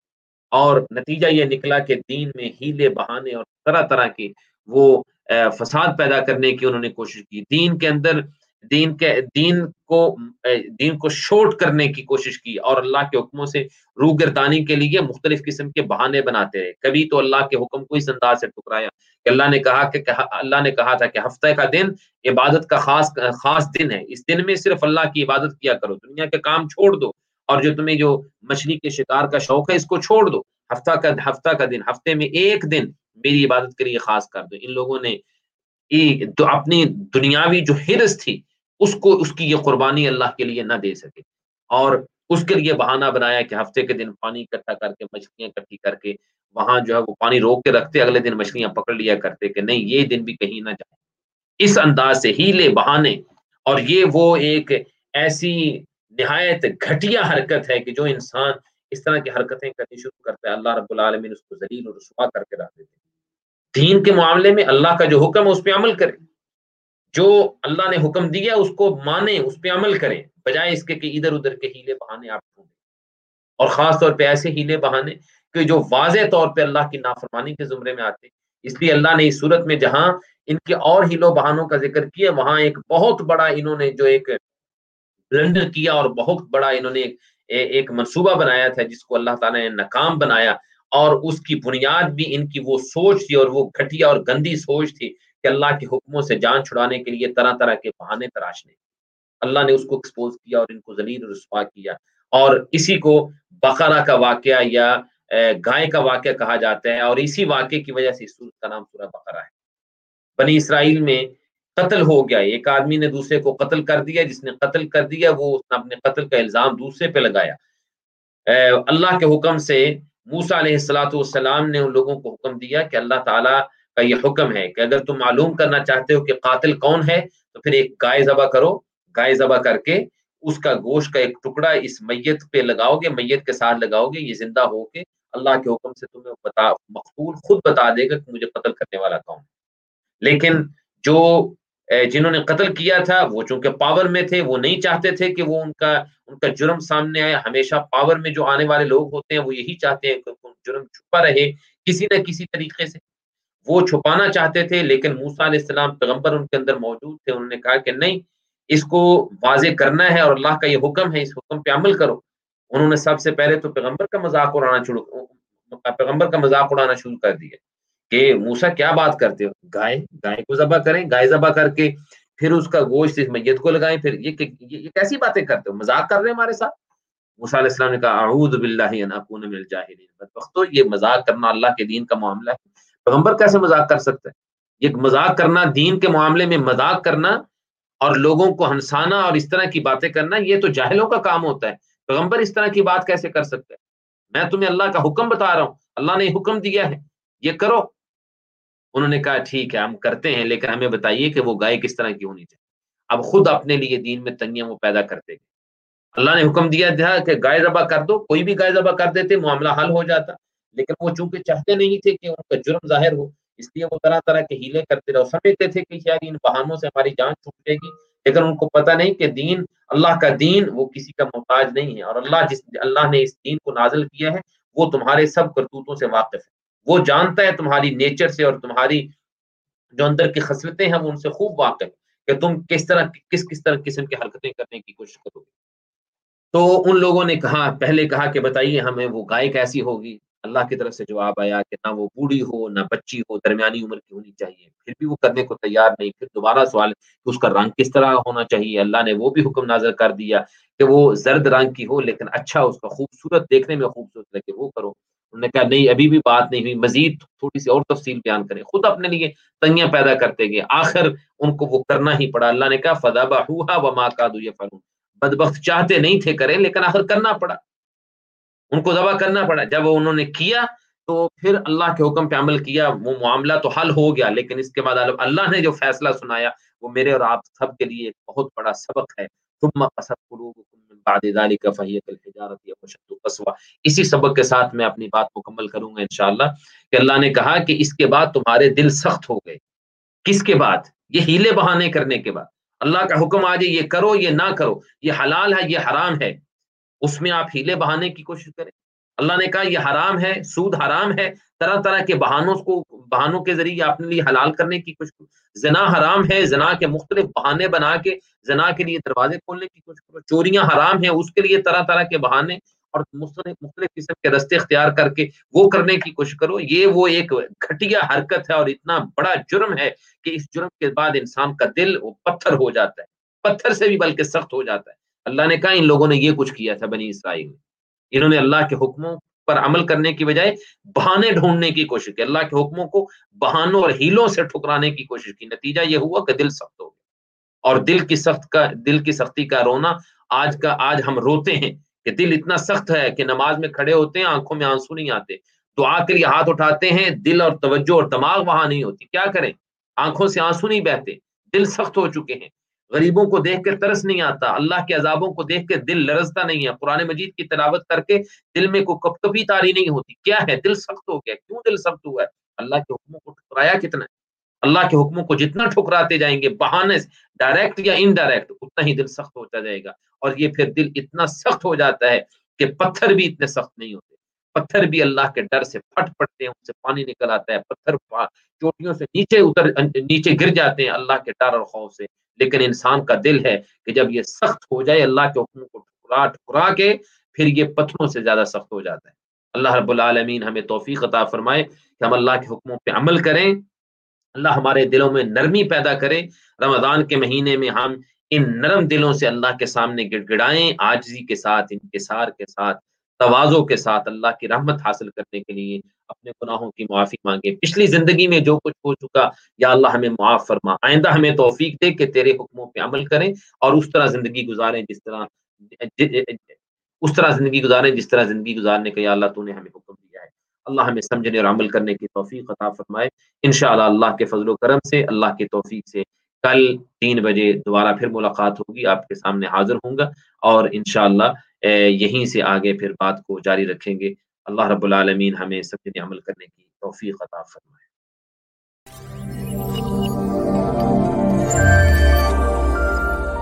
اور نتیجہ یہ نکلا کہ دین میں ہیلے بہانے اور طرح طرح کی وہ فساد پیدا کرنے کی انہوں نے کوشش کی۔ دین کے اندر، دین کے، دین کو دین کو شورٹ کرنے کی کوشش کی اور اللہ کے حکموں سے روح گردانی کے لیے مختلف قسم کے بہانے بناتے رہے۔ کبھی تو اللہ کے حکم کو اس انداز سے ٹکرایا کہ اللہ نے کہا کہ، اللہ نے کہا تھا کہ ہفتہ کا دن عبادت کا خاص خاص دن ہے۔ اس دن میں صرف اللہ کی عبادت کیا کرو، دنیا کے کام چھوڑ دو۔ اور جو تمہیں جو مچھلی کے شکار کا شوق ہے، اس کو چھوڑ دو۔ ہفتہ کا ہفتہ کا دن، ہفتے میں ایک دن میری عبادت کے لیے خاص کر دو۔ ان لوگوں نے اپنی دنیاوی جو ہرس تھی، اس کو، اس کی یہ قربانی اللہ کے لیے نہ دے سکے۔ اور اس کے لیے بہانہ بنایا کہ ہفتے کے دن پانی اکٹھا کر کے، مچھلیاں اکٹھی کر کے وہاں جو ہے وہ پانی روک کے رکھتے، اگلے دن مچھلیاں پکڑ لیا کرتے کہ نہیں، یہ دن بھی کہیں نہ جائے۔ اس انداز سے ہی لے بہانے اور یہ وہ ایک ایسی نہایت گھٹیا حرکت ہے کہ جو انسان اس طرح کی حرکتیں کرنی شروع کرتا ہے، اللہ رب العالمین اس کو ذلیل اور رسوا کر کے رکھ دیتے دین کے معاملے میں اللہ کا جو حکم ہے، اس پہ عمل کرے جو اللہ نے حکم دیا، اس کو مانے اس پہ عمل کریں۔ بجائے اس کے کہ ادھر ادھر کے ہیلے بہانے آپ ڈھونڈیں۔ اور خاص طور پہ ایسے ہیلے بہانے کہ جو واضح طور پہ اللہ کی نافرمانی کے زمرے میں آتے اس لیے اللہ نے اس صورت میں جہاں ان کے اور ہیلو بہانوں کا ذکر کیا، وہاں ایک بہت بڑا انہوں نے جو ایک بلنڈر کیا اور بہت بڑا انہوں نے ایک منصوبہ بنایا تھا جس کو اللہ تعالیٰ نے ناکام بنایا اور اس کی بنیاد بھی ان کی وہ سوچ تھی اور وہ گھٹیا اور گندی سوچ تھی کہ اللہ کے حکموں سے جان چھڑانے کے لیے طرح طرح کے بہانے تراشنے اللہ نے اس کو ایکسپوز کیا اور ان کو ذلیل رسوا کیا۔ اور اسی کو بقرہ کا واقعہ یا گائے کا واقعہ کہا جاتا ہے اور اسی واقعے کی وجہ سے اس کا نام سورہ بقرہ ہے۔ بنی اسرائیل میں قتل ہو گیا۔ ایک آدمی نے دوسرے کو قتل کر دیا، جس نے قتل کر دیا، وہ اس نے اپنے قتل کا الزام دوسرے پہ لگایا۔ اللہ کے حکم سے موسا علیہ السلاۃ والسلام نے ان لوگوں کو حکم دیا کہ اللہ تعالیٰ کا یہ حکم ہے کہ اگر تم معلوم کرنا چاہتے ہو کہ قاتل کون ہے، تو پھر ایک گائے ذبح کرو۔ گائے ذبح کر کے اس کا گوشت کا ایک ٹکڑا اس میت پہ لگاؤ گے، میت کے ساتھ لگاؤ گے، یہ زندہ ہو کے اللہ کے حکم سے تمہیں بتا مقتول خود بتا دے گا کہ مجھے قتل کرنے والا کون لیکن جو جنہوں نے قتل کیا تھا، وہ چونکہ پاور میں تھے، وہ نہیں چاہتے تھے کہ وہ ان کا ان کا جرم سامنے آئے۔ ہمیشہ پاور میں جو آنے والے لوگ ہوتے ہیں، وہ یہی چاہتے ہیں کہ جرم چھپا رہے، کسی نہ کسی طریقے سے۔ وہ چھپانا چاہتے تھے، لیکن موسا علیہ السلام پیغمبر ان کے اندر موجود تھے۔ انہوں نے کہا کہ نہیں، اس کو واضح کرنا ہے اور اللہ کا یہ حکم ہے، اس حکم پہ عمل کرو۔ انہوں نے سب سے پہلے تو پیغمبر کا مذاق اڑانا شروع، پیغمبر کا مذاق اڑانا شروع کر دیا۔ کہ موسا کیا بات کرتے ہو؟ گائے گائے کو ذبح کریں، گائے ذبح کر کے پھر اس کا گوشت اس میت کو لگائیں، پھر یہ یہ کیسی باتیں کرتے ہو؟ مذاق کر رہے ہیں ہمارے ساتھ؟ موسا علیہ السلام نے کہا، اعوذ باللہ ان اکون من الجاہلین. بدبختو، یہ مذاق کرنا اللہ کے دین کا معاملہ ہے۔ پیغمبر کیسے مذاق کر سکتے ہیں یہ مذاق کرنا دین کے معاملے میں مذاق کرنا اور لوگوں کو ہنسانا اور اس طرح کی باتیں کرنا، یہ تو جاہلوں کا کام ہوتا ہے۔ پیغمبر اس طرح کی بات کیسے کر سکتے ہیں میں تمہیں اللہ کا حکم بتا رہا ہوں۔ اللہ نے حکم دیا ہے۔ یہ کرو۔ انہوں نے کہا، ٹھیک ہے، ہم کرتے ہیں، لیکن ہمیں بتائیے کہ وہ گائے کس طرح کی ہونی چاہیے اب خود اپنے لیے دین میں تنگیاں وہ پیدا کرتے گئے۔ اللہ نے حکم دیا تھا کہ گائے ذبح کر دو، کوئی بھی گائے ذبح کر دیتے، معاملہ حل ہو جاتا۔ لیکن وہ چونکہ چاہتے نہیں تھے کہ ان کا جرم ظاہر ہو، اس لیے وہ طرح طرح کے ہیلے کرتے رہو سمجھتے تھے کہ شاید ان بہانوں سے ہماری جان چھوٹ جائے گی۔ لیکن ان کو پتہ نہیں کہ دین، اللہ کا دین، وہ کسی کا محتاج نہیں ہے۔ اور اللہ جس، اللہ نے اس دین کو نازل کیا ہے، وہ تمہارے سب کرتوتوں سے واقف ہے۔ وہ جانتا ہے تمہاری نیچر سے اور تمہاری جو اندر کی خصلتیں ہیں وہ ان سے خوب واقف کہ تم کس طرح کس کس طرح قسم کی حرکتیں کرنے کی کوشش کرو گے۔ تو ان لوگوں نے کہا، پہلے کہا کہ بتائیے ہمیں وہ گائے کیسی ہوگی؟ اللہ کی طرف سے جواب آیا کہ نہ وہ بوڑھی ہو، نہ بچی ہو، درمیانی عمر کی ہونی چاہیے۔ پھر بھی وہ کرنے کو تیار نہیں، پھر دوبارہ سوال کہ اس کا رنگ کس طرح ہونا چاہیے؟ اللہ نے وہ بھی حکم نازر کر دیا کہ وہ زرد رنگ کی ہو، لیکن اچھا اس کا خوبصورت دیکھنے میں خوبصورت لگے، وہ کرو۔ انہوں نے کہا، نہیں، ابھی بھی بات نہیں ہوئی، مزید تھوڑی سی اور تفصیل بیان کریں۔ خود اپنے لیے تنگیاں پیدا کرتے گئے، آخر ان کو وہ کرنا ہی پڑا۔ اللہ نے کہا فدا بہوہا و ماں کا بدبخت چاہتے نہیں تھے کریں، لیکن آخر کرنا پڑا۔ ان کو ذبح کرنا پڑا۔ جب وہ انہوں نے کیا، تو پھر اللہ کے حکم پہ عمل کیا، وہ معاملہ تو حل ہو گیا، لیکن اس کے بعد اللہ نے جو فیصلہ سنایا، وہ میرے اور آپ سب کے لیے ایک بہت بڑا سبق ہے۔ ثم قصد قلوبكم من بعد ذلك فهي كالحجاره اشد قسوة۔ اسی سبق کے ساتھ میں اپنی بات مکمل کروں گا انشاءاللہ کہ اللہ نے کہا کہ اس کے بعد تمہارے دل سخت ہو گئے۔ کس کے بعد؟ یہ ہیلے بہانے کرنے کے بعد۔ اللہ کا حکم آ جائے یہ کرو، یہ نہ کرو۔ یہ حلال ہے، یہ حرام ہے۔ اس میں آپ ہیلے بہانے کی کوشش کریں۔ اللہ نے کہا، یہ حرام ہے، سود حرام ہے، طرح طرح کے بہانوں کو، بہانوں کے ذریعے اپنے لیے حلال کرنے کی کوشش زنا حرام ہے، زنا کے مختلف بہانے بنا کے، زنا کے لیے دروازے کھولنے کی کوشش کرو چوریاں حرام ہیں، اس کے لیے طرح طرح کے بہانے اور مختلف مختلف قسم کے رستے اختیار کر کے وہ کرنے کی کوشش کرو۔ یہ وہ ایک گھٹیا حرکت ہے اور اتنا بڑا جرم ہے کہ اس جرم کے بعد انسان کا دل وہ پتھر ہو جاتا ہے۔ پتھر سے بھی بلکہ سخت ہو جاتا ہے۔ اللہ نے کہا، ان لوگوں نے یہ کچھ کیا تھا بنی اسرائیل میں۔ انہوں نے اللہ کے حکموں پر عمل کرنے کی بجائے بہانے ڈھونڈنے کی کوشش کی۔ اللہ کے حکموں کو بہانوں اور ہیلوں سے ٹھکرانے کی کوشش کی۔ نتیجہ یہ ہوا کہ دل سخت ہو گیا۔ اور دل کی سخت کا، دل کی سختی کا رونا آج کا آج ہم روتے ہیں کہ دل اتنا سخت ہے کہ نماز میں کھڑے ہوتے ہیں، آنکھوں میں آنسو نہیں آتے۔ دعا کے لیے ہاتھ اٹھاتے ہیں، دل اور توجہ اور دماغ وہاں نہیں ہوتی۔ کیا کریں؟ آنکھوں سے آنسو نہیں بہتے۔ دل سخت ہو چکے ہیں۔ غریبوں کو دیکھ کے ترس نہیں آتا، اللہ کے عذابوں کو دیکھ کے دل لرزتا نہیں ہے۔ قرآن مجید کی تلاوت کر کے دل میں کوئی کب کبھی تاری نہیں ہوتی۔ کیا ہے؟ دل سخت ہو گیا۔ کیوں دل سخت ہوا ہے؟ اللہ کے حکموں کو ٹھکرایا کتنا ہے؟ اللہ کے حکموں کو جتنا ٹھکراتے جائیں گے، بہانے سے ڈائریکٹ یا انڈائریکٹ اتنا ہی دل سخت ہوتا جائے گا۔ اور یہ پھر دل اتنا سخت ہو جاتا ہے کہ پتھر بھی اتنے سخت نہیں ہوتے۔ پتھر بھی اللہ کے ڈر سے پھٹ پڑتے ہیں، ان سے پانی نکل آتا ہے، پتھر چوٹیوں سے نیچے اتر نیچے گر جاتے ہیں اللہ کے ڈر اور خوف سے۔ لیکن انسان کا دل ہے کہ جب یہ سخت ہو جائے، اللہ کے حکم کو ٹھکرا ٹھکرا کے پھر یہ پتھروں سے زیادہ سخت ہو جاتا ہے۔ اللہ رب العالمین ہمیں توفیق عطا فرمائے کہ ہم اللہ کے حکموں پہ عمل کریں۔ اللہ ہمارے دلوں میں نرمی پیدا کرے۔ رمضان کے مہینے میں ہم ان نرم دلوں سے اللہ کے سامنے گڑ گڑائیں آجزی کے ساتھ، انکسار کے ساتھ توازوں کے ساتھ اللہ کی رحمت حاصل کرنے کے لیے اپنے گناہوں کی معافی مانگے۔ پچھلی زندگی میں جو کچھ ہو چکا، یا اللہ ہمیں معاف فرما۔ آئندہ ہمیں توفیق دے کہ تیرے حکموں پہ عمل کریں اور اس طرح زندگی گزاریں جس طرح جی، جی، جی، اس طرح زندگی گزاریں جس طرح زندگی گزارنے کا یا اللہ تو نے ہمیں حکم دیا ہے۔ اللہ ہمیں سمجھنے اور عمل کرنے کی توفیق عطا فرمائے۔ انشاءاللہ اللہ کے فضل و کرم سے، اللہ کی توفیق سے کل تین بجے دوبارہ پھر ملاقات ہوگی، آپ کے سامنے حاضر ہوں گا اور انشاءاللہ یہیں سے آگے پھر بات کو جاری رکھیں گے۔ اللہ رب العالمین ہمیں سب عمل کرنے کی توفیق عطا فرمائے۔